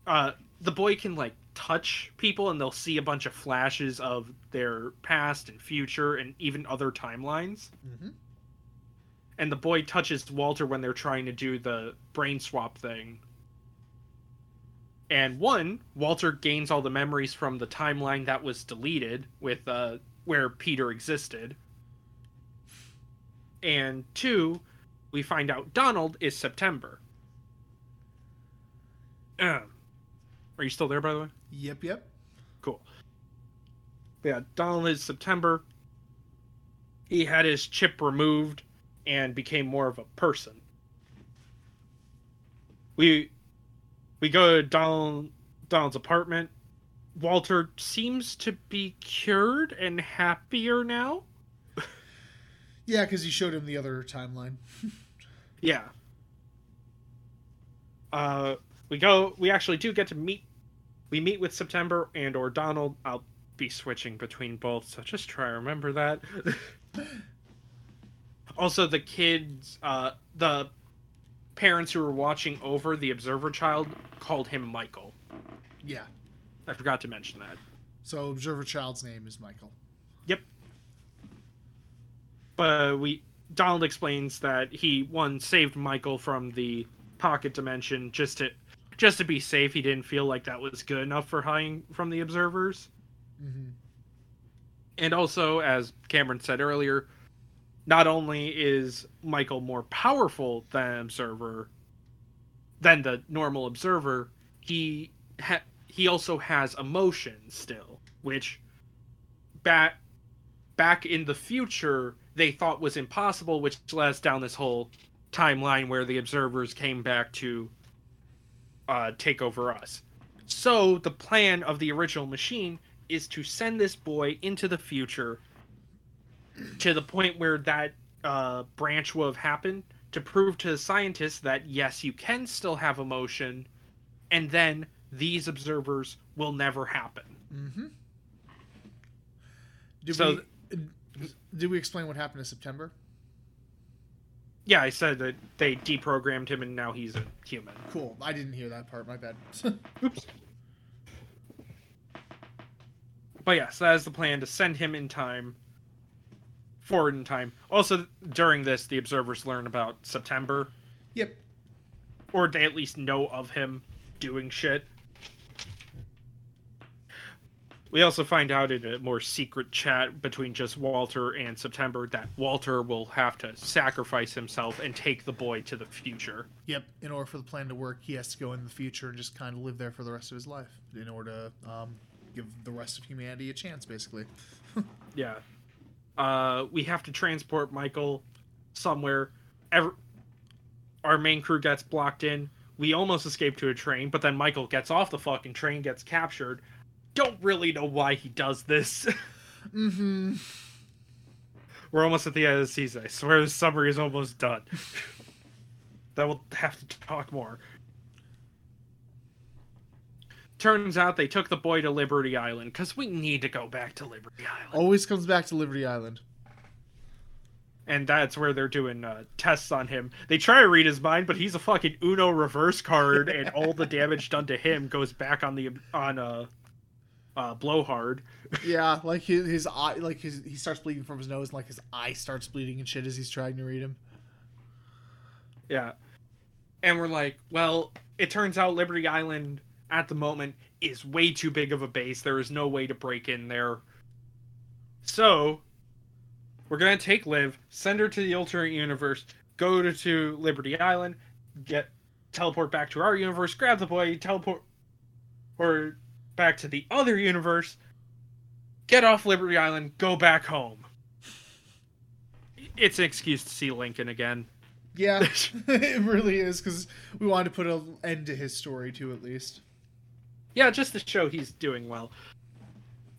uh, the boy can like touch people, and they'll see a bunch of flashes of their past and future, and even other timelines. Mm-hmm. And the boy touches Walter when they're trying to do the brain swap thing. And one, Walter gains all the memories from the timeline that was deleted with uh, where Peter existed. And two, we find out Donald is September. Um, are you still there, by the way? Yep, yep. Cool. Yeah, Donald is September. He had his chip removed and became more of a person. We we go to Donald Donald's apartment. Walter seems to be cured and happier now. <laughs> Yeah, because he showed him the other timeline. <laughs> Yeah. Uh, we go. We actually do get to meet. We meet with September and or Donald. I'll be switching between both, so just try to remember that. <laughs> also, the kids, uh, the parents who were watching over the observer child called him Michael. Yeah. I forgot to mention that. So Observer Child's name is Michael. Yep. But we Donald explains that he one saved Michael from the pocket dimension just to just to be safe. He didn't feel like that was good enough for hiding from the observers. Mm-hmm. And also, as Cameron said earlier, not only is Michael more powerful than observer than the normal observer, he ha- he also has emotions still, which back back in the future they thought was impossible, which led us down this whole timeline where the observers came back to uh, take over us. So the plan of the original machine is to send this boy into the future to the point where that uh, branch will have happened to prove to the scientists that yes, you can still have emotion, and then these observers will never happen. Mm-hmm. Did So- we did we explain what happened to September? Yeah, I said that they deprogrammed him and now he's a human. Cool. I didn't hear that part. My bad. <laughs> Oops. But yes, that is the plan to send him in time, forward in time. Also, during this, the observers learn about September, yep. or they at least know of him doing shit. We also find out in a more secret chat between just Walter and September that Walter will have to sacrifice himself and take the boy to the future. Yep. In order for the plan to work, he has to go in the future and just kind of live there for the rest of his life in order to um, give the rest of humanity a chance, basically. <laughs> Yeah. Uh, we have to transport Michael somewhere. Ever, our main crew gets blocked in. We almost escape to a train, but then Michael gets off the fucking train, gets captured. Don't really know why he does this. <laughs> mm-hmm. We're almost at the end of the season. I swear the summary is almost done. <laughs> that we'll have to talk more. Turns out they took the boy to Liberty Island because we need to go back to Liberty Island. Always comes back to Liberty Island. and that's where they're doing uh, tests on him. They try to read his mind, but he's a fucking Uno reverse card, and all the damage done to him goes back on the on uh, uh blowhard. <laughs> Yeah, like his, his eye, like his he starts bleeding from his nose, and like his eye starts bleeding and shit as he's trying to read him. Yeah, and we're like, well, it turns out Liberty Island at the moment is way too big of a base. There is no way to break in there. So we're gonna take Liv, send her to the alternate universe, go to, to Liberty Island, get teleport back to our universe, grab the boy, teleport or back to the other universe, get off Liberty Island, go back home. It's an excuse to see Lincoln again. Yeah, <laughs> <laughs> it really is because we wanted to put an end to his story too, at least. Yeah, just to show he's doing well.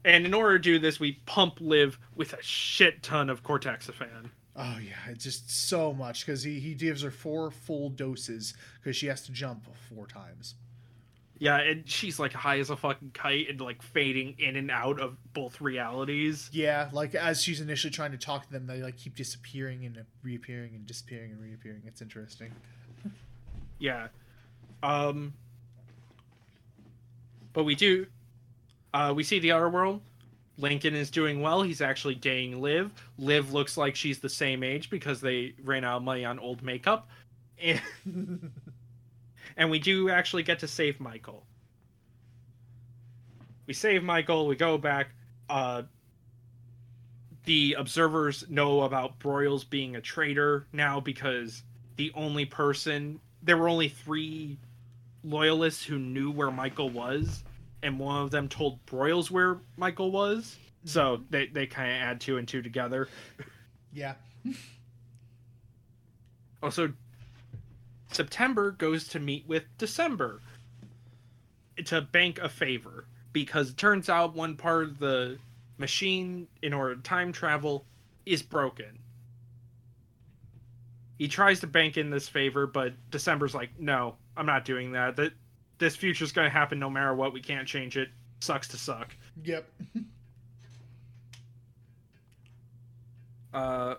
And in order to do this, we pump Liv with a shit ton of Cortexiphan. Oh yeah, it's just so much because he he gives her four full doses because she has to jump four times. Yeah, and she's like high as a fucking kite and like fading in and out of both realities. Yeah, like as she's initially trying to talk to them, they like keep disappearing and reappearing and disappearing and reappearing. It's interesting. Yeah. Um but we do uh we see the other world. Lincoln is doing well. He's actually dating Liv. Liv looks like she's the same age because they ran out of money on old makeup. And <laughs> and we do actually get to save Michael. We save Michael, we go back. Uh, the observers know about Broyles being a traitor now because the only person there were only three loyalists who knew where Michael was, and one of them told Broyles where Michael was. So they, they kind of add two and two together. Yeah. <laughs> Also, September goes to meet with December to bank a favor because it turns out one part of the machine in order to time travel is broken. He tries to bank in this favor, but December's like, "No, I'm not doing that. That this future's going to happen no matter what. We can't change it. Sucks to suck." Yep. <laughs> uh,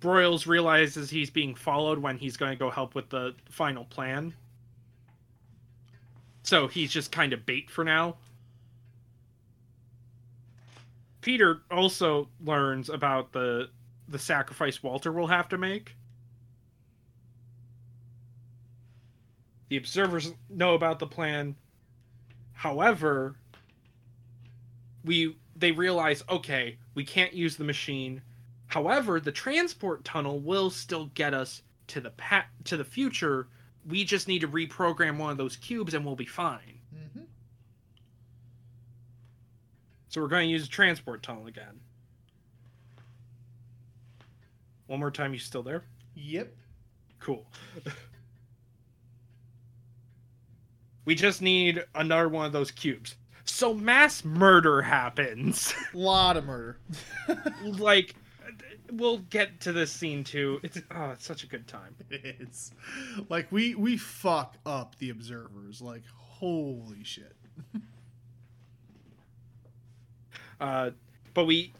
Broyles realizes he's being followed when he's going to go help with the final plan. So he's just kind of bait for now. Peter also learns about the the sacrifice Walter will have to make. The observers know about the plan. However, we they realize okay, we can't use the machine. However, the transport tunnel will still get us to the pa- to the future. We just need to reprogram one of those cubes and we'll be fine. Mm-hmm. So we're going to use the transport tunnel again. One more time, you still there? Yep. Cool. <laughs> we just need another one of those cubes. So mass murder happens. A <laughs> lot of murder. <laughs> like we'll get to this scene too. It's oh, it's such a good time. <laughs> it's like we we fuck up the observers. Like holy shit. Uh, but we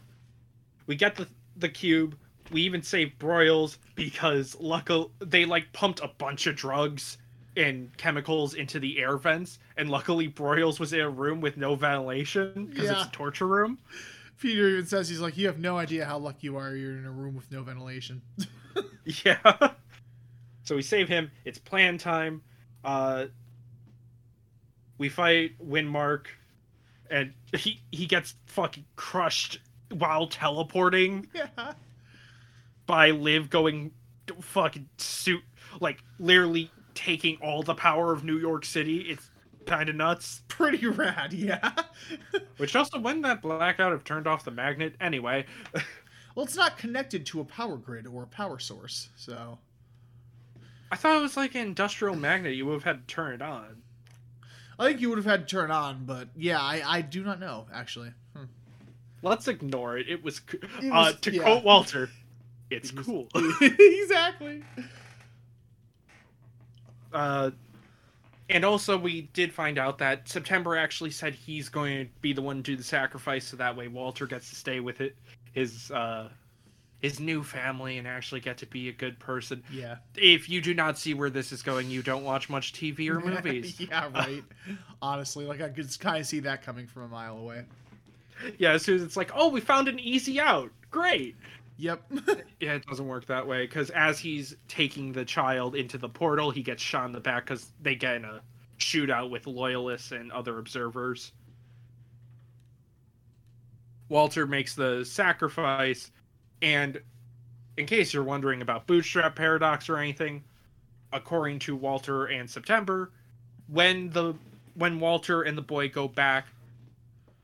we get the the cube. We even save Broyles because luckily they like pumped a bunch of drugs and chemicals into the air vents, and luckily Broyles was in a room with no ventilation because Yeah. it's a torture room. Peter even says he's like, you have no idea how lucky you are. You're in a room with no ventilation. <laughs> Yeah. So we save him. It's plan time. Uh, we fight Windmark, and he he gets fucking crushed while teleporting yeah. by Liv going fucking suit like literally taking all the power of New York City. It's kind of nuts. <laughs> Pretty rad. Yeah. <laughs> Which also, when that blackout have turned off the magnet anyway. <laughs> well, it's not connected to a power grid or a power source, so I thought it was like an industrial magnet. You would have had to turn it on. I think you would have had to turn it on. But yeah, I I do not know actually. Hmm. Let's ignore it. It was, co- It uh, to yeah. quote Walter, it's It was- cool. exactly. Uh, and also, we did find out that September actually said he's going to be the one to do the sacrifice, so that way Walter gets to stay with it, his uh, his new family, and actually get to be a good person. Yeah. If you do not see where this is going, you don't watch much TV or <laughs> movies. <laughs> yeah, right. Honestly, like I could kind of see that coming from a mile away. yeah, as soon as it's like, oh, we found an easy out, great. Yep. <laughs> Yeah, it doesn't work that way because as he's taking the child into the portal, he gets shot in the back because they get in a shootout with loyalists and other observers. Walter makes the sacrifice, and in case you're wondering about Bootstrap Paradox or anything, according to Walter and September, when the when Walter and the boy go back,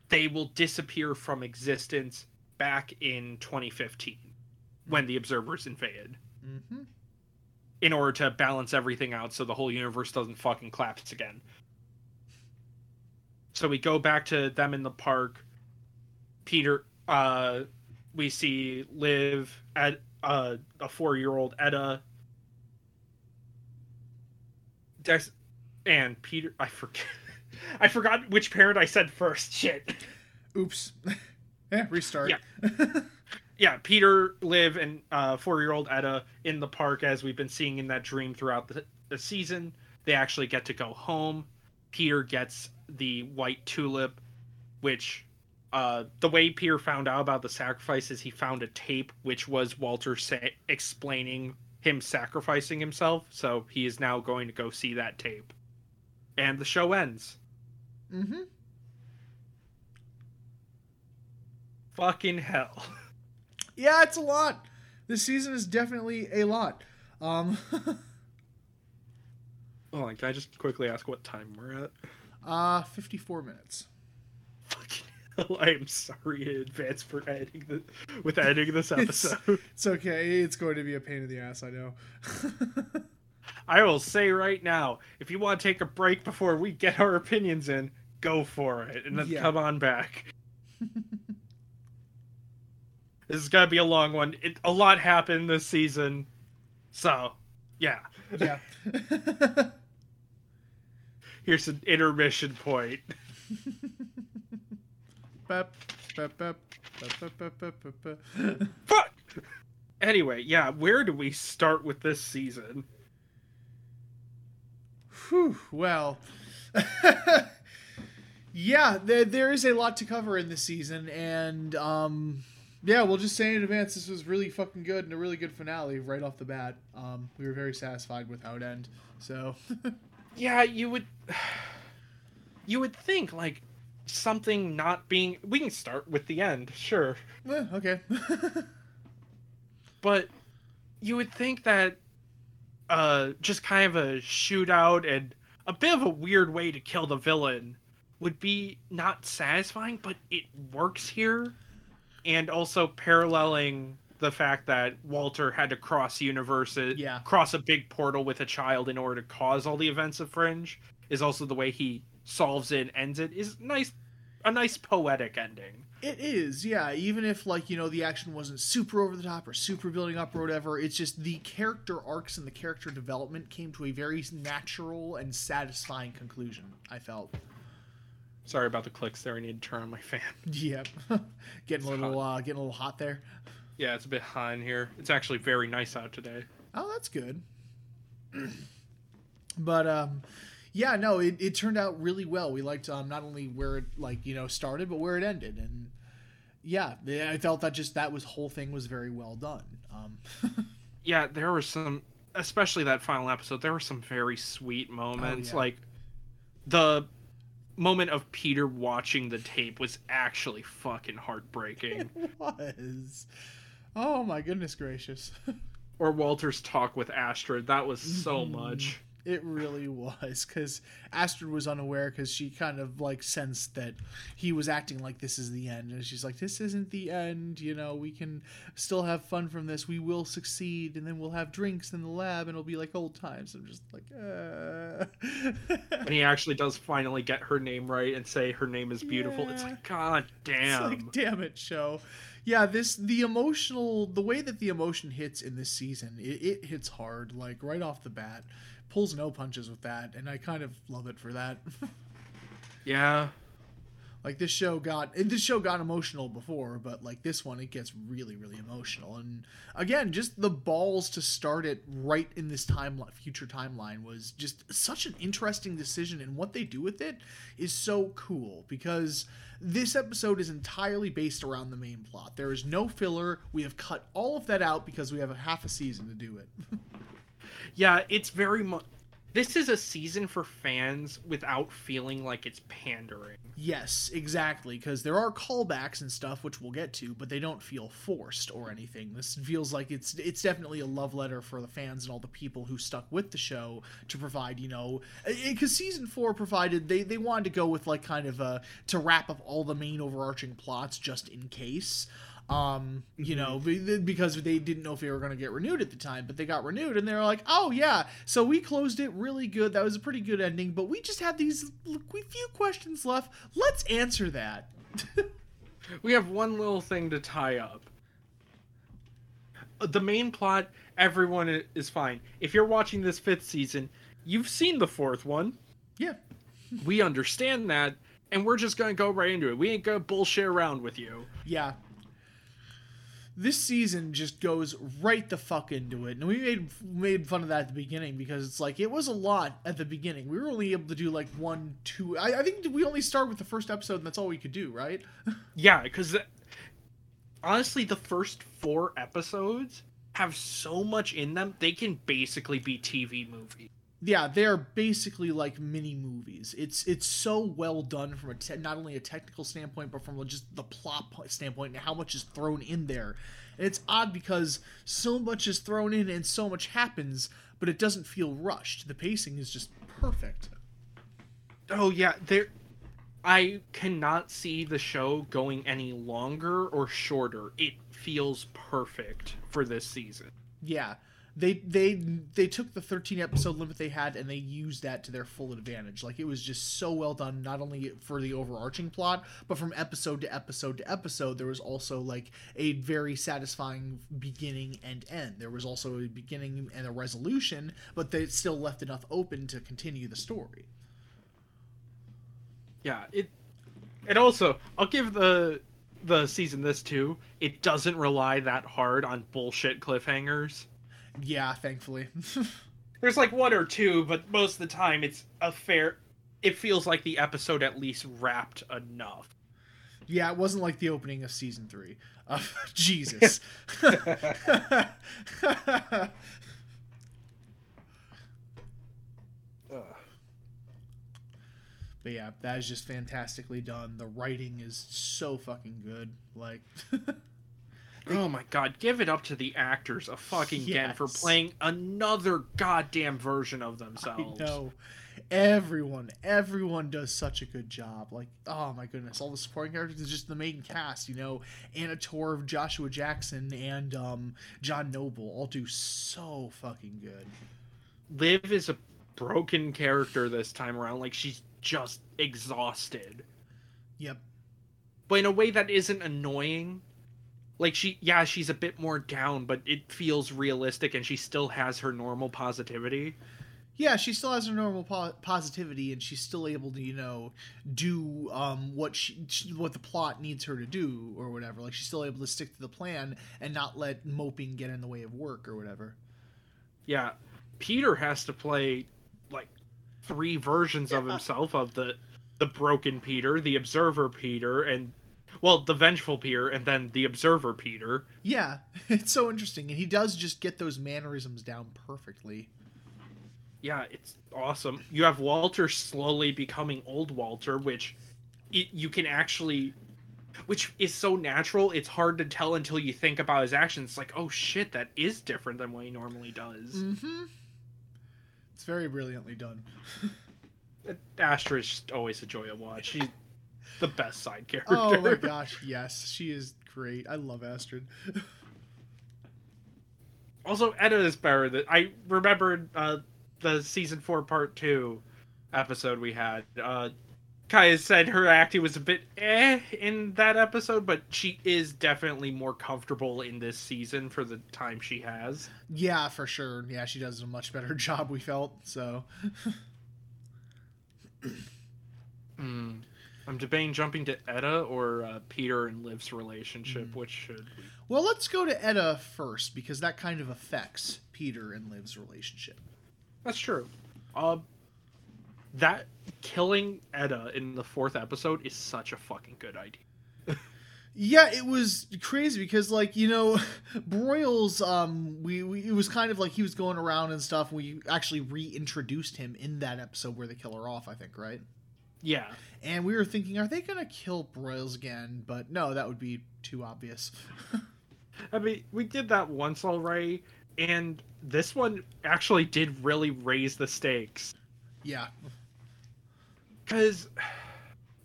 they will disappear from existence back in 2015 when the observers invaded hmm in order to balance everything out so the whole universe doesn't fucking collapse again. So we go back to them in the park. Peter uh, we see Liv at uh, a four-year-old Etta, Dex, and Peter. I forget. <laughs> I forgot which parent I said first. Shit. Oops. <laughs> yeah, restart. Yeah. <laughs> yeah, Peter, Liv, and uh, four-year-old Etta in the park, as we've been seeing in that dream throughout the, the season. They actually get to go home. Peter gets the white tulip, which uh, the way Peter found out about the sacrifice is he found a tape which was Walter say, explaining him sacrificing himself. So he is now going to go see that tape, and the show ends. Mm-hmm. Fucking hell. Yeah, it's a lot. This season is definitely a lot. Um, <laughs> Hold on, can I just quickly ask what time we're at? uh, 54 minutes. Fucking hell, I am sorry in advance for editing the, with editing this <laughs> episode. It's okay. It's going to be a pain in the ass, I know. <laughs> I will say right now, if you want to take a break before we get our opinions in, go for it, and then Yeah. come on back. This is gonna be a long one. It, a lot happened this season, so yeah. Yeah. <laughs> Here's an intermission point. Fuck. Anyway, yeah. Where do we start with this season? Whew, well, <laughs> yeah, there, there is a lot to cover in this season, and um, yeah, we'll just say in advance this was really fucking good and a really good finale right off the bat. Um, we were very satisfied with how it ended. So, <laughs> Yeah, you would <sighs> you would think like something not being we can start with the end, sure. eh, okay. <laughs> but you would think that uh just kind of a shootout and a bit of a weird way to kill the villain would be not satisfying but it works here and also paralleling the fact that Walter had to cross universes Yeah. cross a big portal with a child in order to cause all the events of Fringe is also the way he solves it and ends it is nice a nice poetic ending It is, yeah. Even if like you know the action wasn't super over the top or super building up or whatever, it's just the character arcs and the character development came to a very natural and satisfying conclusion. I felt. Sorry about the clicks there i need to turn on my fan <laughs> Yep, <laughs> getting a little uh, getting a little hot there. Yeah, it's a bit hot in here. It's actually very nice out today. Oh, that's good. <clears throat> but um, yeah, no, it, it turned out really well. We liked um not only where it like you know started, but where it ended, and yeah, I felt that just that was whole thing was very well done. Um, <laughs> Yeah, there were some, especially that final episode. There were some very sweet moments. yeah. Like the moment of Peter watching the tape was actually fucking heartbreaking. <laughs> it was. Oh my goodness gracious. <laughs> or Walter's talk with Astrid. That was so Mhm. much. It really was because Astrid was unaware because she kind of like sensed that he was acting like this is the end, and she's like, "This isn't the end. You know, we can still have fun from this. We will succeed, and then we'll have drinks in the lab, and it'll be like old times." I'm just like, uh... When he actually does finally get her name right and say her name is beautiful, it's like, God It's damn. like, damn it, show. Yeah, this the emotional, the way that the emotion hits in this season, it, it hits hard, like right off the bat. Pulls no punches with that, and I kind of love it for that. <laughs> yeah. Like this show got and this show got emotional before but like this one it gets really really emotional. And again just the balls to start it right in this timeline future timeline was just such an interesting decision and what they do with it is so cool because this episode is entirely based around the main plot. There is no filler. We have cut all of that out because we have a half a season to do it. <laughs> Yeah, it's very much. This is a season for fans without feeling like it's pandering. Yes, exactly. Because there are callbacks and stuff, which we'll get to, but they don't feel forced or anything. This feels like it's it's definitely a love letter for the fans and all the people who stuck with the show to provide, you know, eh, eh, because season four provided they they wanted to go with like kind of a to wrap up all the main overarching plots just in case. Um, you know, because they didn't know if they were going to get renewed at the time, but they got renewed, and they're like, "Oh yeah, so we closed it really good. That was a pretty good ending, but we just had these few questions left. Let's answer that." <laughs> we have one little thing to tie up. The main plot, everyone is fine. If you're watching this fifth season, you've seen the fourth one. Yeah. We understand that, and we're just gonna go right into it. We ain't gonna bullshit around with you. Yeah. This season just goes right the fuck into it, and we made made fun of that at the beginning because it's like it was a lot at the beginning. We were only able to do like one, two. I, I think we only start with the first episode, and that's all we could do, right? <laughs> Yeah, because honestly, the first four episodes have so much in them, they can basically be TV movies. Yeah, they're basically like mini movies. It's it's so well done from a te- not only a technical standpoint, but from just the plot standpoint and how much is thrown in there. And it's odd because so much is thrown in and so much happens, but it doesn't feel rushed. The pacing is just perfect. Oh yeah, there. I cannot see the show going any longer or shorter. It feels perfect for this season. Yeah. They they they took the 13 episode limit they had and they used that to their full advantage. Like it was just so well done not only for the overarching plot, but from episode to episode to episode there was also like a very satisfying beginning and end. There was also a beginning and a resolution, but they still left enough open to continue the story. Yeah, it. And also, I'll give the the season this too. It doesn't rely that hard on bullshit cliffhangers. Yeah, thankfully. <laughs> There's like one or two, but most of the time it's a fair. It feels like the episode at least wrapped enough. yeah, it wasn't like the opening of season 3. <laughs> Uh, Jesus. <laughs> But yeah, that is just fantastically done. The writing is so fucking good. Like, Oh my god, give it up to the actors a fucking again for playing another goddamn version of I themselves. know everyone, everyone does such a good job. Like, oh my goodness, all the supporting characters, is just the main cast. You know, Anna Torv, Joshua Jackson, and um, John Noble all do so fucking good. Liv is a broken character this time around. Like she's just exhausted. Yep. But in a way that isn't annoying. Like she yeah, she's a bit more down, but it feels realistic and she still has her normal positivity. Yeah, she still has her normal po- positivity, and she's still able to, you know, do um, what she, she- what the plot needs her to do, or whatever. Like she's still able to stick to the plan and not let moping get in the way of work or whatever. Yeah. Peter has to play like three versions of himself of the the broken Peter, the observer Peter, and well, the vengeful Peter, and then the observer Peter. Yeah, <laughs> it's so interesting, and he does just get those mannerisms down perfectly. Yeah, it's awesome. You have Walter slowly becoming old Walter, which it, you can actually which is so natural, it's hard to tell until you think about his actions. It's like, oh shit, that is different than what he normally does. Mm-hmm. It's very brilliantly done. <laughs> Astrid is just always a joy to watch. She's the best side character. Oh my gosh, yes, she is great. I love Astrid. <laughs> Also, Etta is better. Than, I remembered uh, the season four part two episode we had. Uh, Kaya said her acting was a bit eh in that episode, but she is definitely more comfortable in this season for the time she has. Yeah, for sure. Yeah, she does a much better <laughs> job. We felt so. Hmm. I'm debating jumping to Etta or uh, Peter and Liv's relationship. Hmm. Which should we? Well, let's go to Etta first because that kind of affects Peter and Liv's relationship. That's true. Uh, that killing Etta in the fourth episode is such a fucking good idea. <laughs> Yeah, it was crazy because, like, you know, <laughs> Broyles, um, we, we it was kind of like he was going around and stuff. We actually reintroduced him in that episode where they kill her off, I think, right? Yeah. And we were thinking, are they gonna kill Broyles again? But no, that would be too obvious. I mean, we did that once already, and this one actually did really raise the stakes. yeah, Because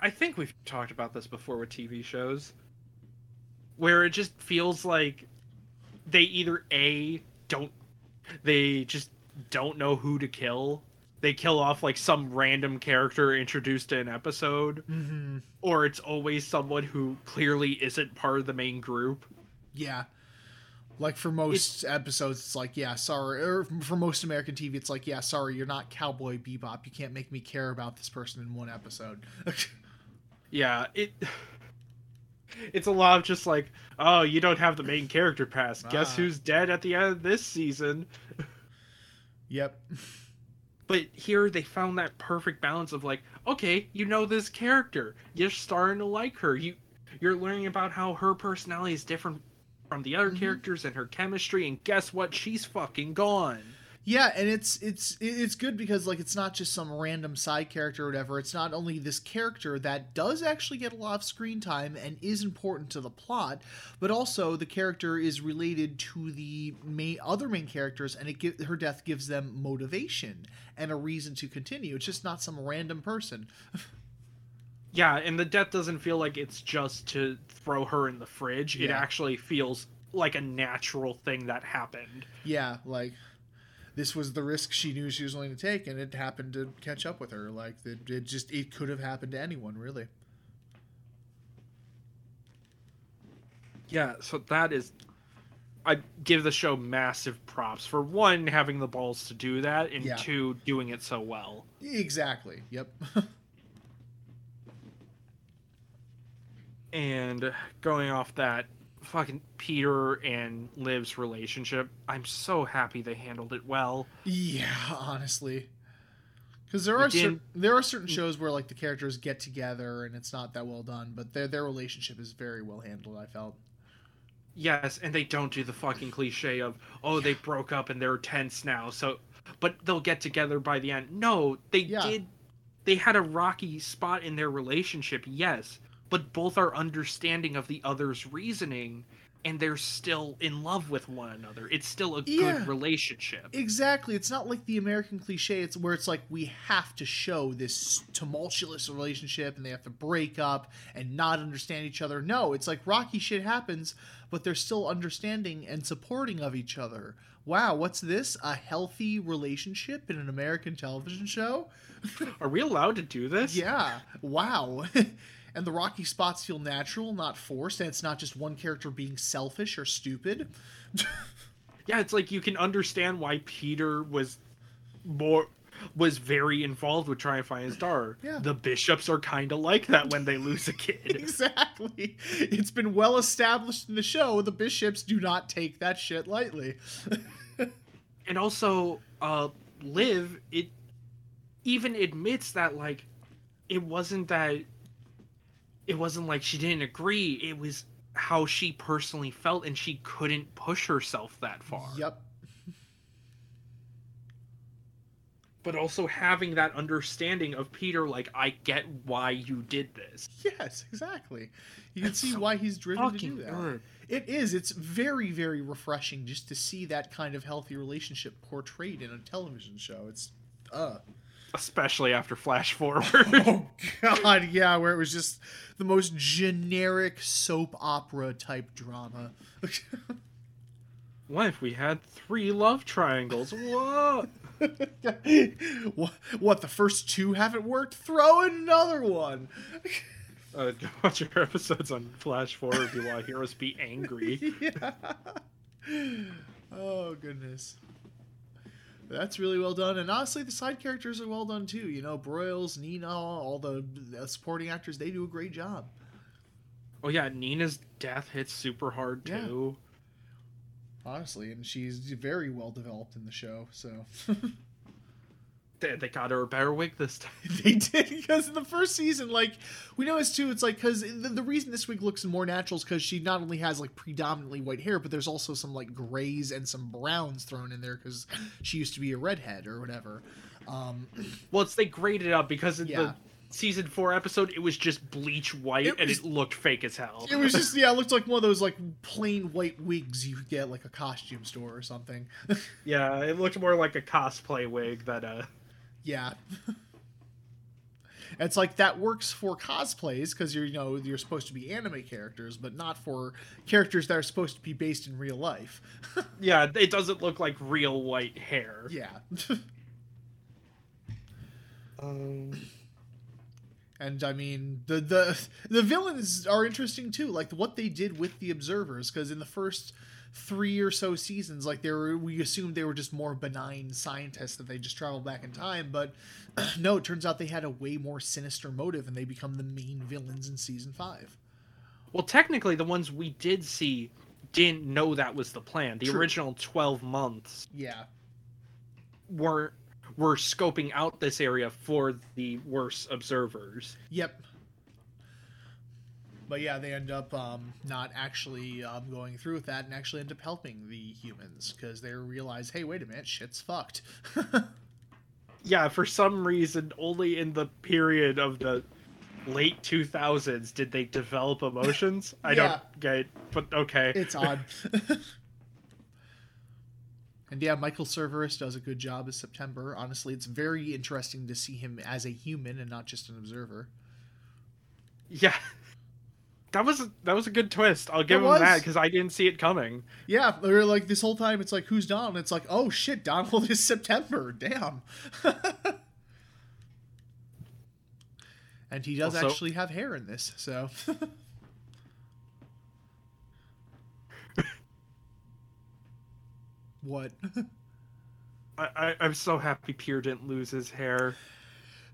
I think we've talked about this before with TV shows, where it just feels like they either A, don't, they just don't know who to kill, they kill off like some random character introduced in an episode, Mm-hmm. or it's always someone who clearly isn't part of the main group. Yeah. Like for most episodes, it's like, yeah, sorry. Or for most American TV, it's like, yeah, sorry, you're not Cowboy Bebop. You can't make me care about this person in one episode. <laughs> Yeah, it. <laughs> It's a lot of just like, oh, you don't have the main character pass. Guess Ah. who's dead at the end of this season? <laughs> yep. But here they found that perfect balance of like, okay, you know this character, you're starting to like her. You, you're learning about how her personality is different from the other Mhm. characters and her chemistry. And guess what? She's fucking gone. Yeah, and it's it's it's good because like it's not just some random side character or whatever. It's not only this character that does actually get a lot of screen time and is important to the plot, but also the character is related to the main other main characters, and it give, her death gives them motivation and a reason to continue. It's just not some random person. <laughs> Yeah, and the death doesn't feel like it's just to throw her in the fridge. It actually feels like a natural thing that happened. Yeah, like this was the risk she knew she was willing to take, and it happened to catch up with her. Like it, it just it could have happened to anyone, really. Yeah, so that is I give the show massive props for one having the balls to do that and Yeah. two doing it so well. Exactly. Yep. <laughs> And going off that fucking Peter and Liv's relationship, I'm so happy they handled it well. Yeah, honestly. Because there are cer- there are certain shows where like the characters get together and it's not that well done, but their their relationship is very well handled. I felt. Yes, and they don't do the fucking cliche of, oh, they broke up and they're tense now, so but they'll get together by the end. No, they Yeah. did they had a rocky spot in their relationship, yes, but both are understanding of the other's reasoning and they're still in love with one another. It's still a Yeah. good relationship. Exactly. It's not like the American cliche. It's where it's like we have to show this tumultuous relationship and they have to break up and not understand each other. No, it's like rocky shit happens, but they're still understanding and supporting of each other. Wow, what's this? A healthy relationship in an American television show? Are we allowed to do this? Yeah. Wow. <laughs> and the rocky spots feel natural, not forced, and it's not just one character being selfish or stupid. <laughs> Yeah, it's like you can understand why Peter was more was very involved with trying to find his daughter. Yeah. The bishops are kind of like that when they lose a kid. <laughs> exactly. It's been well established in the show the bishops do not take that shit lightly. <laughs> and also, uh, Liv it even admits that like it wasn't that it wasn't like she didn't agree. It was how she personally felt, and she couldn't push herself that far. Yep. But also having that understanding of Peter, like I get why you did this. Yes, exactly. You can see so why he's driven to do that. good. It is. It's very, very refreshing just to see that kind of healthy relationship portrayed in a television show. It's uh especially after Flash Forward. <laughs> Oh god, yeah, where it was just the most generic soap opera type drama. <laughs> what if we had three love triangles? What? <laughs> what, what, the first two haven't worked? Throw another one. Uh, go watch our episodes on Flash Forward. if You want to hear us be angry? yeah. Oh goodness. That's really well done, and honestly, the side characters are well done too. You know, Broyles, Nina, all the, the supporting actors—they do a great job. Oh yeah, Nina's death hits super hard Yeah. too. Honestly, and she's very well developed in the show. So <laughs> They, they got her a better wig this time. <laughs> they did because in the first season, like we know, noticed too, it's like because the, the reason this wig looks more natural is because she not only has like predominantly white hair, but there's also some like grays and some browns thrown in there because she used to be a redhead or whatever. Um, <clears throat> Well, it's they graded it up because in Yeah. the season four episode, it was just bleach white It and was- it looked fake as hell. it was just <laughs> yeah, it looked like one of those like plain white wigs you get like a costume store or something. <laughs> yeah, it looked more like a cosplay wig that uh. Yeah. <laughs> it's like that works for cosplays because you're you know you're supposed to be anime characters, but not for characters that are supposed to be based in real life. <laughs> Yeah, it doesn't look like real white hair. yeah. <laughs> Um, And I mean, the the the villains are interesting too. Like what they did with the observers, because in the first three or so seasons, like they were, we assumed they were just more benign scientists that they just traveled back in time. But <clears throat> no, it turns out they had a way more sinister motive, and they become the main villains in season five. well, technically, the ones we did see didn't know that was the plan. The True. original 12 months Yeah, were were scoping out this area for the worst observers. Yep. But yeah, they end up um, not actually um, going through with that and actually end up helping the humans because they realize, hey, wait a minute, shit's fucked. <laughs> Yeah, for some reason, only in the period of the late 2000s did they develop emotions. I Yeah. don't get it, but okay. it's <laughs> odd. <laughs> and yeah, Michael Cerveris does a good job as September. Honestly, it's very interesting to see him as a human and not just an observer. Yeah. That was that was a good twist. I'll give It him was. that because I didn't see it coming. Yeah, they're like this whole time. It's like who's Donald? It's like oh shit, Donald is <laughs> September. Damn. <laughs> and he does Also- actually have hair in this, so. <laughs> what? I, I I'm so happy Peter didn't lose his hair.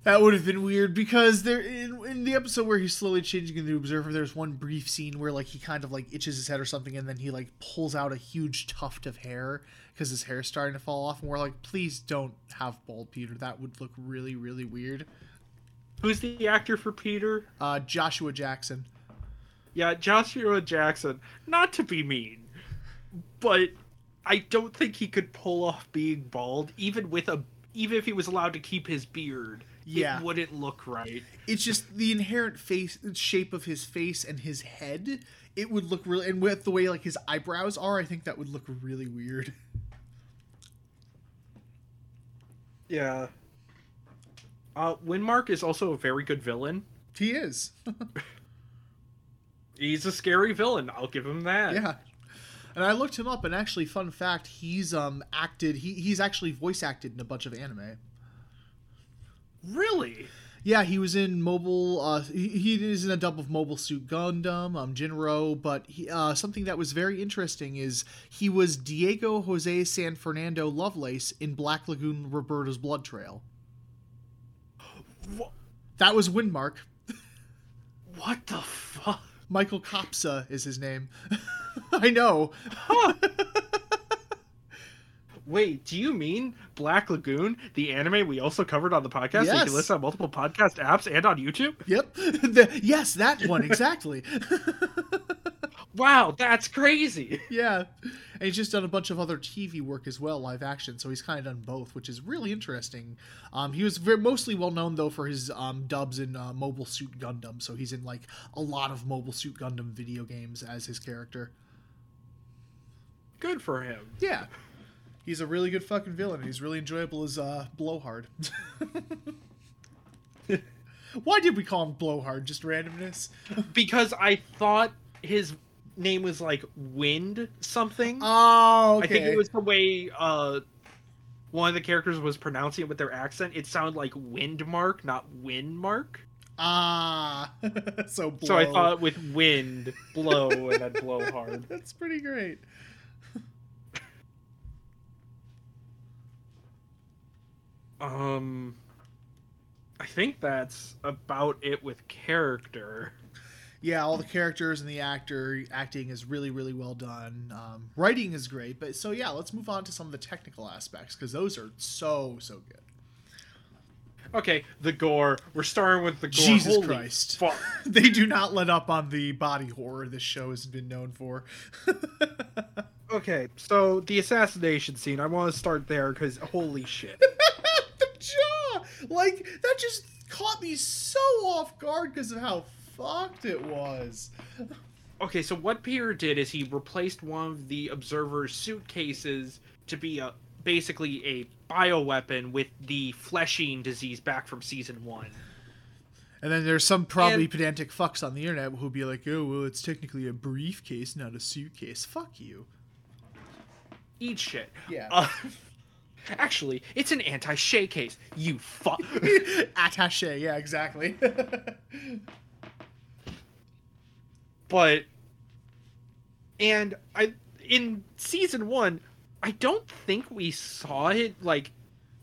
That would have been weird because there in, in the episode where he's slowly changing into the observer, there's one brief scene where like he kind of like itches his head or something, and then he like pulls out a huge tuft of hair because his hair's starting to fall off, and we're like, please don't have bald Peter. That would look really really weird. Who's the actor for Peter? Uh, Joshua Jackson. Yeah, Joshua Jackson. Not to be mean, but I don't think he could pull off being bald, even with a even if he was allowed to keep his beard. Yeah. it wouldn't look right. It's just the inherent face shape of his face and his head. It would look really, and with the way like his eyebrows are, I think that would look really weird. <laughs> Yeah. Uh, Windmark is also a very good villain. He is. <laughs> He's a scary villain. I'll give him that. Yeah. And I looked him up, and actually, fun fact, he's um acted. He he's actually voice acted in a bunch of anime. Really? Yeah, he was in Mobile. Uh, he, he is in a dub of Mobile Suit Gundam, um, Jinro. But he, uh, something that was very interesting is he was Diego Jose San Fernando Lovelace in Black Lagoon Roberta's Blood Trail. Wha- That was Windmark. What the fuck? Michael Kopsa is his name. <laughs> I know. Huh. Wait, do you mean Black Lagoon, the anime we also covered on the podcast? that You Yes. can listen on multiple podcast apps and on YouTube. Yep. <laughs> The- yes, that one exactly. <laughs> Wow, that's crazy. Yeah, and he's just done a bunch of other TV work as well, live action. So he's kind of done both, which is really interesting. Um, he was very, mostly well known though for his um, dubs in uh, Mobile Suit Gundam. So he's in like a lot of Mobile Suit Gundam video games as his character. Good for him. Yeah, he's a really good fucking villain. He's really enjoyable as uh, Blowhard. <laughs> Why did we call him Blowhard? Just randomness? <laughs> Because I thought his name was like Wind something. Oh, okay. I think it was the way uh, one of the characters was pronouncing it with their accent. It sounded like Windmark, not Windmark. ah. <laughs> so blow. So I thought with wind, blow, and then blow hard. That's pretty great. Um, I think that's about it with character. Yeah, all the characters and the actor acting is really, really well done. Um, writing is great, but so yeah, let's move on to some of the technical aspects because those are so so good. Okay, the gore. We're starting with the gore. Jesus Holy Christ. Fuck. <laughs> they do not let up on the body horror this show has been known for. <laughs> Okay, so the assassination scene. I want to start there because holy shit. <laughs> like that, just caught me so off guard because of how fucked it was. Okay, so what Peter did is he replaced one of the observer's suitcases to be a basically a bioweapon with the fleshing disease back from season one. And then there's some probably And- pedantic fucks on the internet who'll be like, "Oh, well, it's technically a briefcase, not a suitcase." Fuck you. Eat shit. Yeah. Uh, <laughs> Actually, it's an anti-Shay case. You fuck. <laughs> Attache, yeah, exactly. <laughs> but and I in season 1, I don't think we saw it like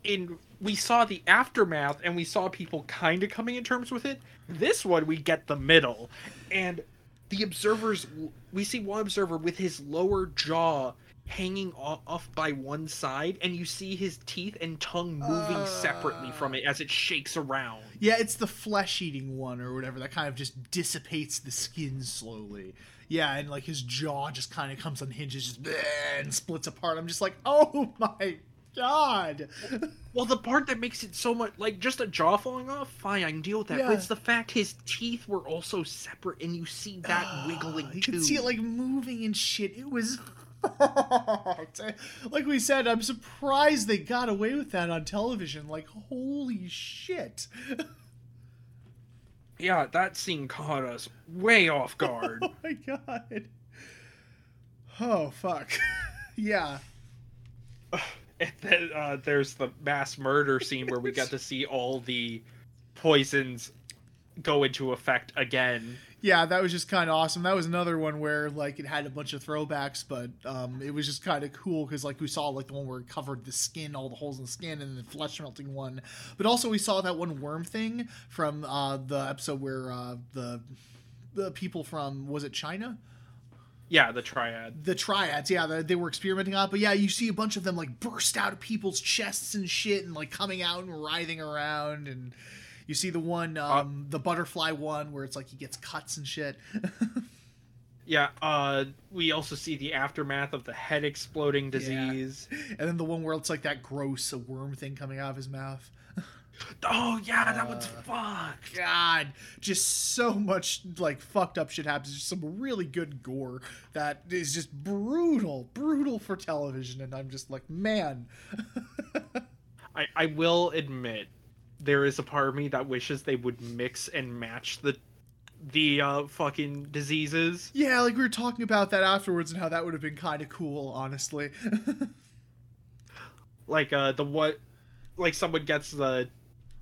in we saw the aftermath and we saw people kind of coming in terms with it. This one we get the middle and the observers we see one observer with his lower jaw hanging off by one side and you see his teeth and tongue moving uh, separately from it as it shakes around. Yeah it's the flesh eating one or whatever that kind of just dissipates the skin slowly. Yeah and like his jaw just kind of comes on hinges just and splits apart. I'm just like oh my god. Well the part that makes it so much like just a jaw falling off fine i can deal with that yeah. but it's the fact his teeth were also separate and you see that wiggling you too. can see it like moving and shit. It was <laughs> like we said, I'm surprised they got away with that on television. Like, holy shit. <laughs> yeah, that scene caught us way off guard. <laughs> oh my god. Oh, fuck. yeah. <sighs> And then uh, there's the mass murder scene where we get to see all the poisons go into effect again yeah, that was just kind of awesome. That was another one where like it had a bunch of throwbacks, but um, it was just kind of cool because like we saw like the one where it covered the skin, all the holes in the skin, and the flesh melting one. But also we saw that one worm thing from uh, the episode where uh, the the people from was it China? Yeah, the triad. The triads, yeah, they, they were experimenting on. But yeah, you see a bunch of them like burst out of people's chests and shit, and like coming out and writhing around, and you see the one, uh, um, uh, the butterfly one, where it's like he gets cuts and shit. <laughs> yeah, uh, we also see the aftermath of the head exploding disease, yeah. and then the one where it's like that gross worm thing coming out of his mouth. <laughs> Oh yeah, that uh, one's fuck. God, just so much like fucked up shit happens. Just some really good gore that is just brutal, brutal for television, and I'm just like, man. <laughs> I I will admit there is a part of me that wishes they would mix and match the the uh fucking diseases. Yeah, like we were talking about that afterwards and how that would have been kind of cool, honestly. <laughs> like uh the what like someone gets the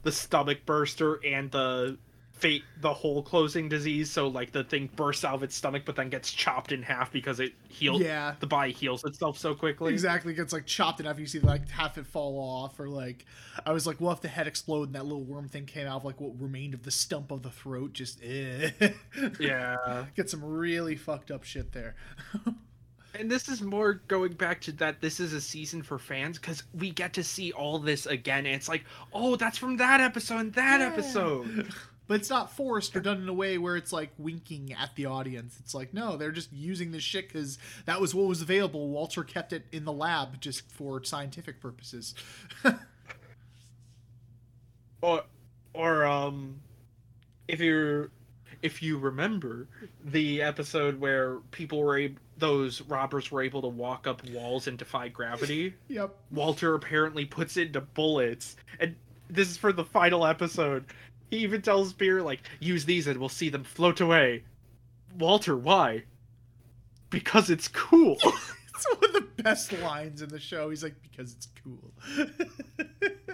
the stomach burster and the fate the whole closing disease so like the thing bursts out of its stomach but then gets chopped in half because it heals yeah. the body heals itself so quickly. Exactly gets like chopped in half you see like half it fall off or like i was like well if the head exploded and that little worm thing came out of like what remained of the stump of the throat just eh. <laughs> yeah. Get some really fucked up shit there. <laughs> And this is more going back to that this is a season for fans because we get to see all this again and it's like oh that's from that episode and that yeah. episode <laughs> but it's not forced or done in a way where it's like winking at the audience. It's like no, they're just using this shit because that was what was available. Walter kept it in the lab just for scientific purposes. <laughs> or, or um, if you're if you remember the episode where people were able, those robbers were able to walk up walls and defy gravity. <laughs> Yep. Walter apparently puts it into bullets, and this is for the final episode. He even tells Peter, like, use these and we'll see them float away. Walter, why? Because it's cool. <laughs> it's one of the best lines in the show. He's like, because it's cool.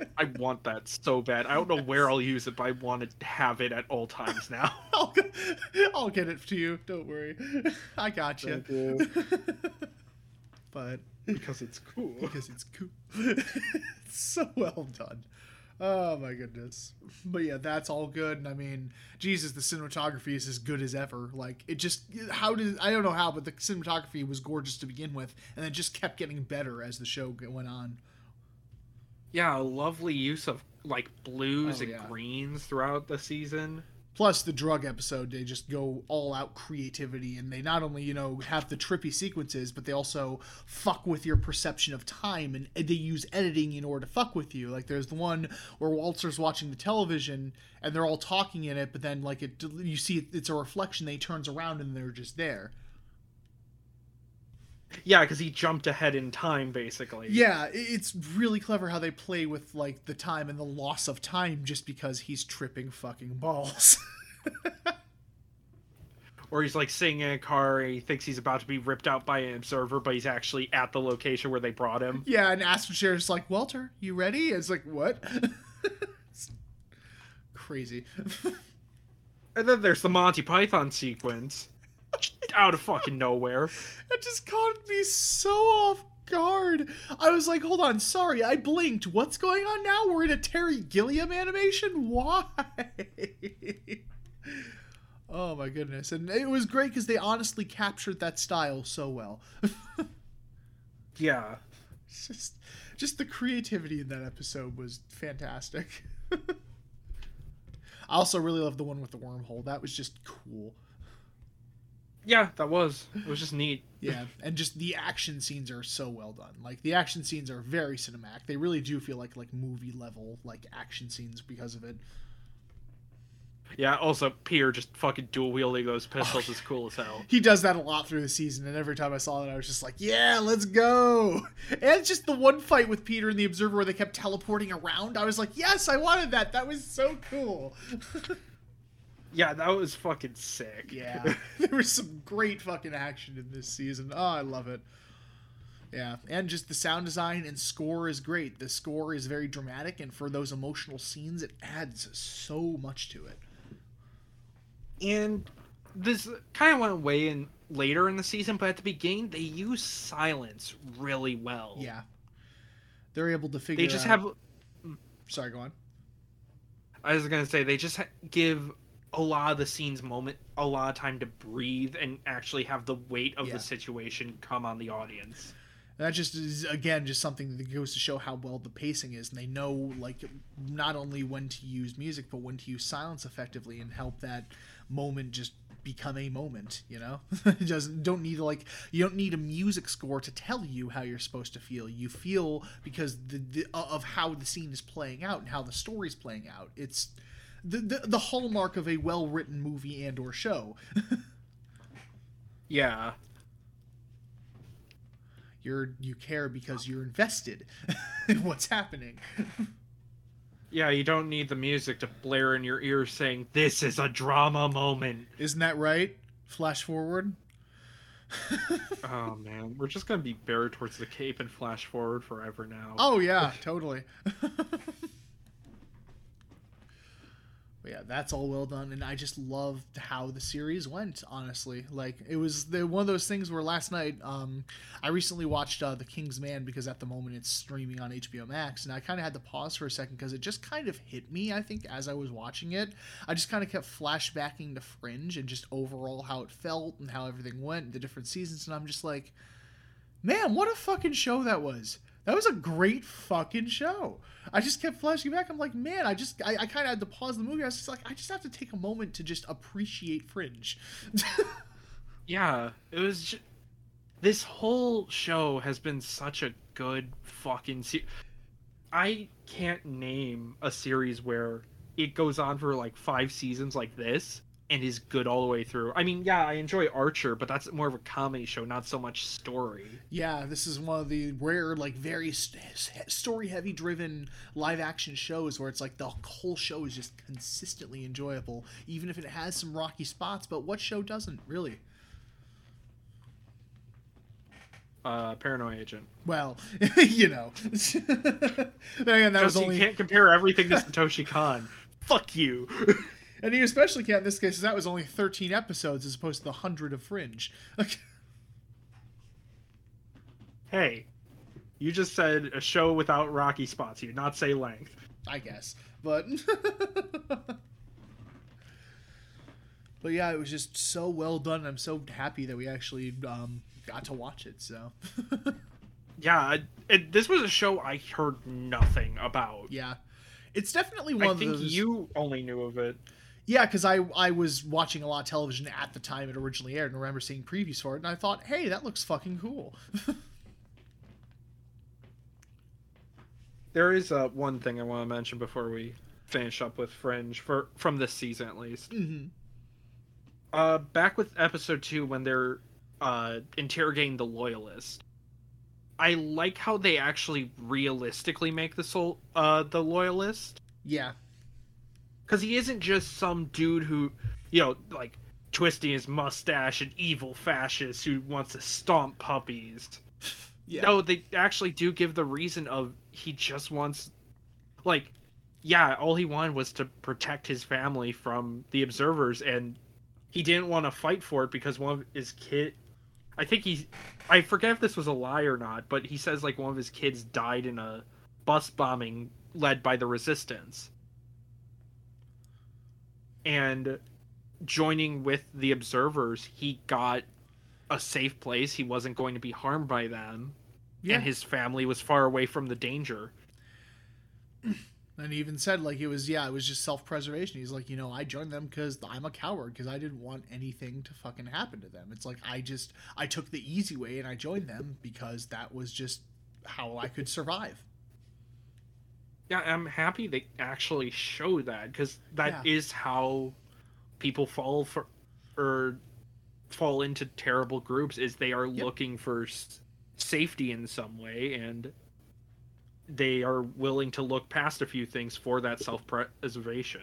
<laughs> I want that so bad. I don't know where I'll use it, but I want to have it at all times now. <laughs> I'll, I'll get it to you. Don't worry. I got you. you. but because it's cool. Because it's cool. it's so well done. Oh my goodness. But yeah, that's all good. And I mean, Jesus, the cinematography is as good as ever. Like it just how did I don't know how, but the cinematography was gorgeous to begin with, and it just kept getting better as the show went on. Yeah, lovely use of like blues oh, and yeah. greens throughout the season plus the drug episode they just go all out creativity and they not only you know have the trippy sequences but they also fuck with your perception of time and they use editing in order to fuck with you. Like there's the one where walter's watching the television and they're all talking in it but then like it you see it's a reflection they turns around and they're just there yeah, because he jumped ahead in time, basically. Yeah, it's really clever how they play with like the time and the loss of time just because he's tripping fucking balls. <laughs> or he's like sitting in a car and he thinks he's about to be ripped out by an observer, but he's actually at the location where they brought him. Yeah, and Astro Chair's like, Walter, you ready? It's like, what? <laughs> It's crazy. <laughs> And then there's the Monty Python sequence. Out of fucking nowhere. It just caught me so off guard. I was like, hold on, sorry, I blinked. What's going on now? We're in a Terry Gilliam animation? Why? <laughs> oh my goodness. And it was great because they honestly captured that style so well. <laughs> Yeah. Just just the creativity in that episode was fantastic. <laughs> I also really love the one with the wormhole. That was just cool. Yeah, that was. It was just neat. <laughs> Yeah, and just the action scenes are so well done. Like the action scenes are very cinematic. They really do feel like like movie level like action scenes because of it. Yeah, also Peter just fucking dual wielding those pistols is cool as hell. <laughs> He does that a lot through the season, and every time I saw it, I was just like, "Yeah, let's go!" <laughs> And just the one fight with Peter and the Observer where they kept teleporting around, I was like, "Yes, I wanted that. That was so cool." Yeah, that was fucking sick. Yeah, <laughs> there was some great fucking action in this season. Oh, I love it. Yeah, and just the sound design and score is great. The score is very dramatic, and for those emotional scenes, it adds so much to it. and this kind of went away in later in the season, but at the beginning they use silence really well. Yeah, they're able to figure. they just out... have. Sorry, go on. I was gonna say they just give a lot of the scenes moment a lot of time to breathe and actually have the weight of Yeah. the situation come on the audience. That just is again just something that goes to show how well the pacing is, and they know like not only when to use music, but when to use silence effectively and help that moment just become a moment. You know, <laughs> doesn't don't need like you don't need a music score to tell you how you're supposed to feel. You feel because the, the of how the scene is playing out and how the story's playing out. It's the the, the hallmark of a well written movie and or show. Yeah. You're you care because you're invested in what's happening. Yeah, you don't need the music to blare in your ears saying, This is a drama moment. Isn't that right? Flash forward. <laughs> oh man, we're just gonna be buried towards the cape and flash forward forever now. Oh yeah, totally. <laughs> But yeah, that's all well done, and I just loved how the series went. Honestly, like it was the one of those things where last night, um, I recently watched uh, The King's Man because at the moment it's streaming on HBO Max, and I kind of had to pause for a second because it just kind of hit me. I think as I was watching it, I just kind of kept flashbacking to Fringe and just overall how it felt and how everything went, the different seasons, and I'm just like, man, what a fucking show that was. That was a great fucking show. I just kept flashing back. I'm like, man, I just, I, I kind of had to pause the movie. I was just like, I just have to take a moment to just appreciate Fringe. <laughs> Yeah, it was. Ju- this whole show has been such a good fucking. Se- I can't name a series where it goes on for like five seasons like this and is good all the way through. I mean, yeah, I enjoy Archer, but that's more of a comedy show, not so much story. yeah, this is one of the rare, like, very st- story heavy driven live action shows where it's like the whole show is just consistently enjoyable, even if it has some rocky spots. But what show doesn't, really? Uh, Paranoia Agent. Well, <laughs> you know. <laughs> again, that was Because only. you can't compare everything to Satoshi Kon. <laughs> Fuck you. And you especially can't in this case, that was only 13 episodes as opposed to the 100 of Fringe. <laughs> hey, you just said a show without rocky spots. You did not say length. I guess. But. <laughs> but yeah, it was just so well done. I'm so happy that we actually um, got to watch it, so. <laughs> Yeah, it, this was a show I heard nothing about. yeah. It's definitely one I think those. you only knew of it. Yeah, because I I was watching a lot of television at the time it originally aired, and I remember seeing previews for it, and I thought, hey, that looks fucking cool. There is uh, one thing I want to mention before we finish up with Fringe for from this season at least. hmm Uh, back with episode two when they're uh, interrogating the loyalist. I like how they actually realistically make the soul uh, the loyalist Yeah. Because he isn't just some dude who you know like twisting his mustache, an evil fascist who wants to stomp puppies. <laughs> Yeah. No, they actually do give the reason of he just wants, like, yeah, all he wanted was to protect his family from the observers, and he didn't want to fight for it because one of his kid, I think he, I forget if this was a lie or not, but he says like one of his kids died in a bus bombing led by the resistance, and joining with the observers, he got a safe place. He wasn't going to be harmed by them, Yeah. and his family was far away from the danger. And he even said like it was yeah, it was just self-preservation. He's like, you know, I joined them cuz I'm a coward because I didn't want anything to fucking happen to them. It's like I just I took the easy way and I joined them because that was just how I could survive. Yeah, I'm happy they actually show that because that is Yeah. how people fall for or fall into terrible groups is they are Yep. looking for s- safety in some way and they are willing to look past a few things for that self-preservation.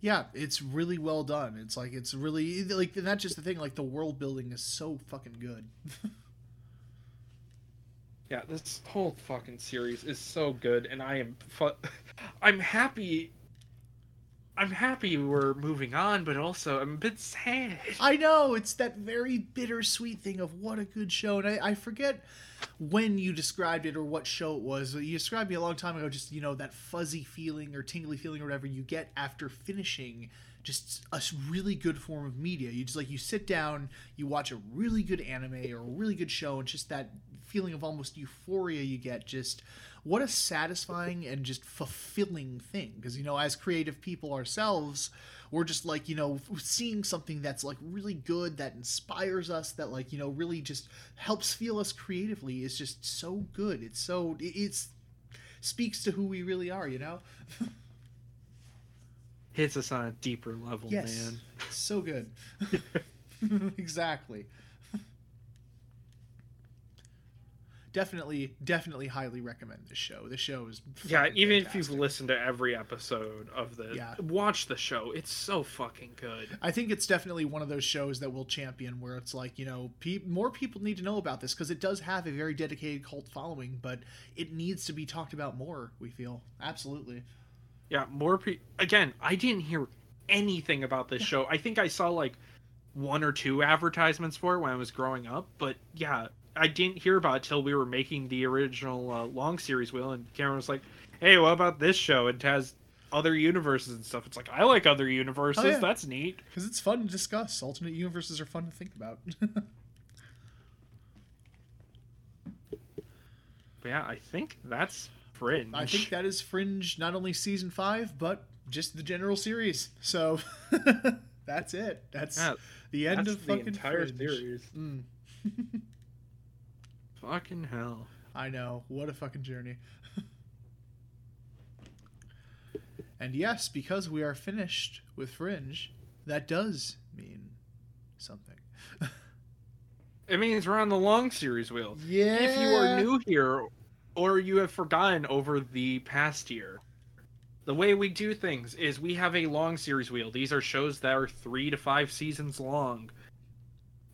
Yeah, it's really well done. It's like it's really like that's just the thing like the world building is so fucking good. <laughs> Yeah, this whole fucking series is so good, and I am fu- I'm happy. I'm happy we're moving on, but also I'm a bit sad. I know it's that very bittersweet thing of what a good show, and I, I forget when you described it or what show it was. You described me a long time ago, just you know that fuzzy feeling or tingly feeling or whatever you get after finishing just a really good form of media. You just like you sit down, you watch a really good anime or a really good show, and just that feeling of almost euphoria you get. Just what a satisfying and just fulfilling thing. Because you know as creative people ourselves we're just like you know seeing something that's like really good that inspires us that like you know really just helps feel us creatively is just so good. It's so it- it's speaks to who we really are you know? Hits us on a deeper level, yes. man. so good. <laughs> <laughs> Exactly definitely definitely highly recommend this show this show is Yeah, even if you've listened to every episode of the, Yeah. watch the show. It's so fucking good. I think it's definitely one of those shows that we'll champion where it's like, you know, pe- more people need to know about this because it does have a very dedicated cult following, but it needs to be talked about more, we feel. Absolutely. Yeah, more people. Again, I didn't hear anything about this show. I think I saw like one or two advertisements for it when I was growing up, but yeah, I didn't hear about it till we were making the original uh, long series wheel, and Cameron was like, "Hey, what about this show? It has other universes and stuff." It's like I like other universes. Oh, yeah. That's neat. Because it's fun to discuss. Alternate universes are fun to think about. <laughs> But yeah, I think that's Fringe. I think that is Fringe, not only season five, but just the general series. So <laughs> that's it. That's Yeah, the end that's of the fucking entire Fringe. series. Mm, <laughs> Fucking hell. I know. What a fucking journey. and yes, because we are finished with Fringe, that does mean something. It means we're on the long series wheel. Yeah. If you are new here or you have forgotten over the past year, the way we do things is we have a long series wheel. These are shows that are three to five seasons long.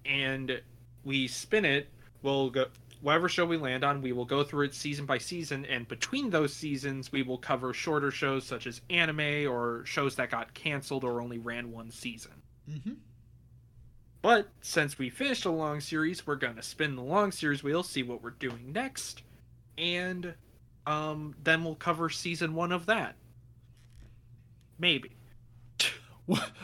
And we spin it, we'll go whatever show we land on, we will go through it season by season, and between those seasons we will cover shorter shows such as anime or shows that got canceled or only ran one season. hmm But since we finished a long series, we're gonna spin the long series wheel, see what we're doing next, and um, then we'll cover season one of that. Maybe. <laughs>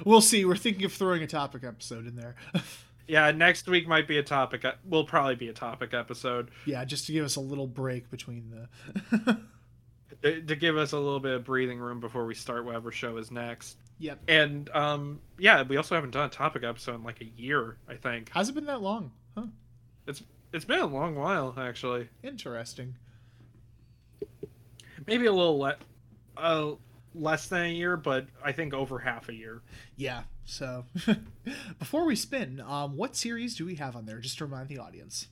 We'll see. We're thinking of throwing a topic episode in there. <laughs> Yeah, next week might be a topic. Will probably be a topic episode yeah, just to give us a little break between the. <laughs> to, to give us a little bit of breathing room before we start whatever show is next. yep. And um, yeah, we also haven't done a topic episode in like a year. I think Has it been that long? Huh. It's it's been a long while actually. Interesting. Maybe a little le- uh, less than a year, but I think over half a year. Yeah. So, <laughs> before we spin, um, what series do we have on there? Just to remind the audience.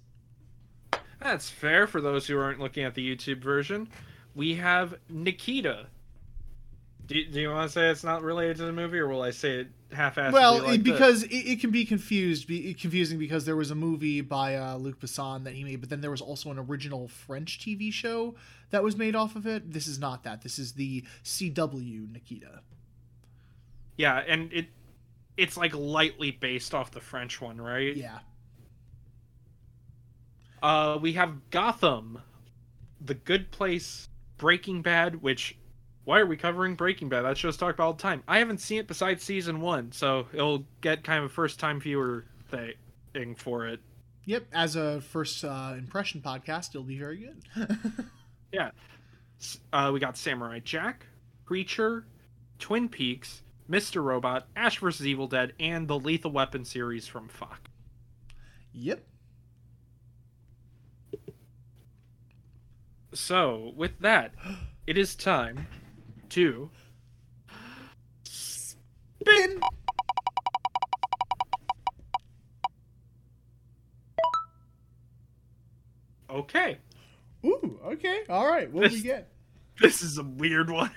That's fair for those who aren't looking at the YouTube version. We have Nikita. Do, do you want to say it's not related to the movie, or will I say it half-assedly? Well, like because it, it can be confused, be confusing because there was a movie by uh, Luc Besson that he made, but then there was also an original French TV show that was made off of it. This is not that. This is the CW Nikita. yeah, and it it's like lightly based off the French one, right? Yeah. Uh, we have Gotham, The Good Place, Breaking Bad. Which, why are we covering Breaking Bad? That show's talked about all the time. I haven't seen it besides season one, so it'll get kind of a first-time viewer thing for it. Yep. As a first uh, impression podcast, it'll be very good. <laughs> yeah. Uh, we got Samurai Jack, Preacher, Twin Peaks, Mr. Robot, Ash vs. Evil Dead, and the Lethal Weapon series from Fox. yep. So, with that, it is time to Bin. Okay. Ooh. Okay. All right. What do we get? This is a weird one.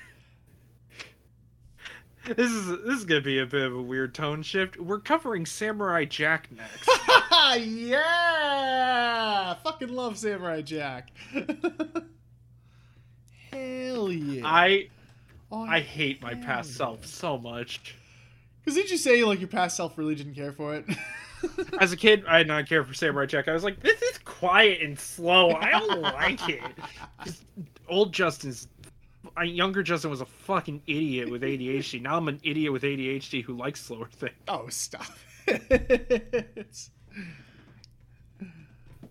This is this is gonna be a bit of a weird tone shift. We're covering Samurai Jack next. <laughs> yeah! Fucking love Samurai Jack. <laughs> Hell yeah. I Oh, I hate my past self so much. Because didn't you say like your past self really didn't care for it? <laughs> As a kid, I did not care for Samurai Jack. I was like, this is quiet and slow. I don't <laughs> like it. 'Cause Old Justin's, I, younger Justin was a fucking idiot with ADHD. <laughs> Now I'm an idiot with ADHD who likes slower things. oh, stop it.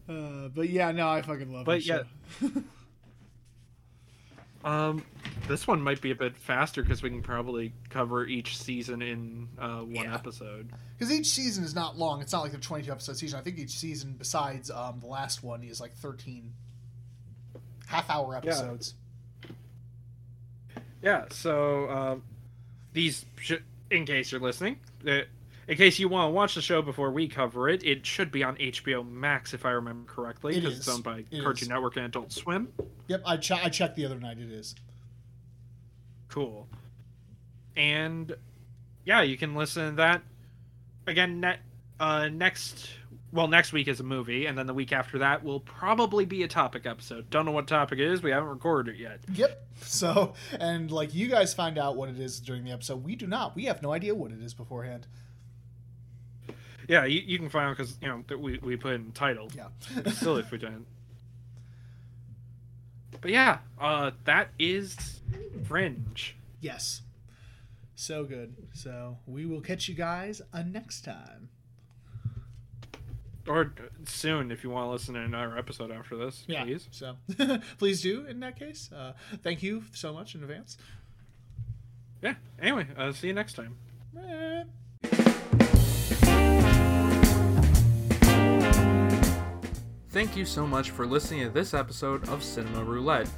Uh, but yeah, no, I fucking love But yeah. Show. Um, this one might be a bit faster because we can probably cover each season in uh, one Yeah. episode. Because each season is not long. It's not like a 22 episode season. I think each season, besides um, the last one, is like 13 half hour episodes. Yeah. yeah So um, these, sh- in case you're listening, uh, in case you want to watch the show before we cover it, it should be on HBO Max if I remember correctly, It because it's is. owned by It Cartoon is. Network and Adult Swim. Yep, I, ch- I checked the other night. It is. Cool. And yeah, you can listen to that again. Ne- uh, next, well, next week is a movie, and then the week after that will probably be a topic episode. Don't know what topic it is. We haven't recorded it yet. Yep. <laughs> So, and like you guys find out what it is during the episode. We do not. We have no idea what it is beforehand. Yeah, you, you can find out because you know that we we put in title. Yeah. Silly if we didn't. But yeah, uh, that is Fringe. yes. So good. So we will catch you guys uh, next time. Or uh, soon, if you want to listen to another episode after this, Yeah. please. So <laughs> please do in that case. Uh, thank you so much in advance. Yeah. Anyway, uh, see you next time. Eh. Thank you so much for listening to this episode of Cinema Roulette.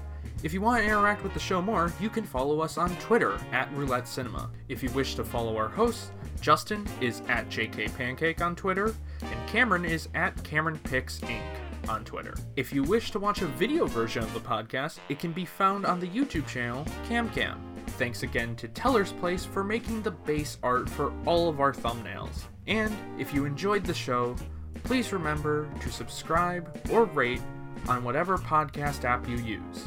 If you want to interact with the show more, you can follow us on Twitter at Roulette Cinema. If you wish to follow our hosts, Justin is at JK Pancake on Twitter, and Cameron is at Cameron Picks Inc. on Twitter. If you wish to watch a video version of the podcast, it can be found on the YouTube channel CamCam. Thanks again to Teller's Place for making the base art for all of our thumbnails. And if you enjoyed the show, please remember to subscribe or rate on whatever podcast app you use.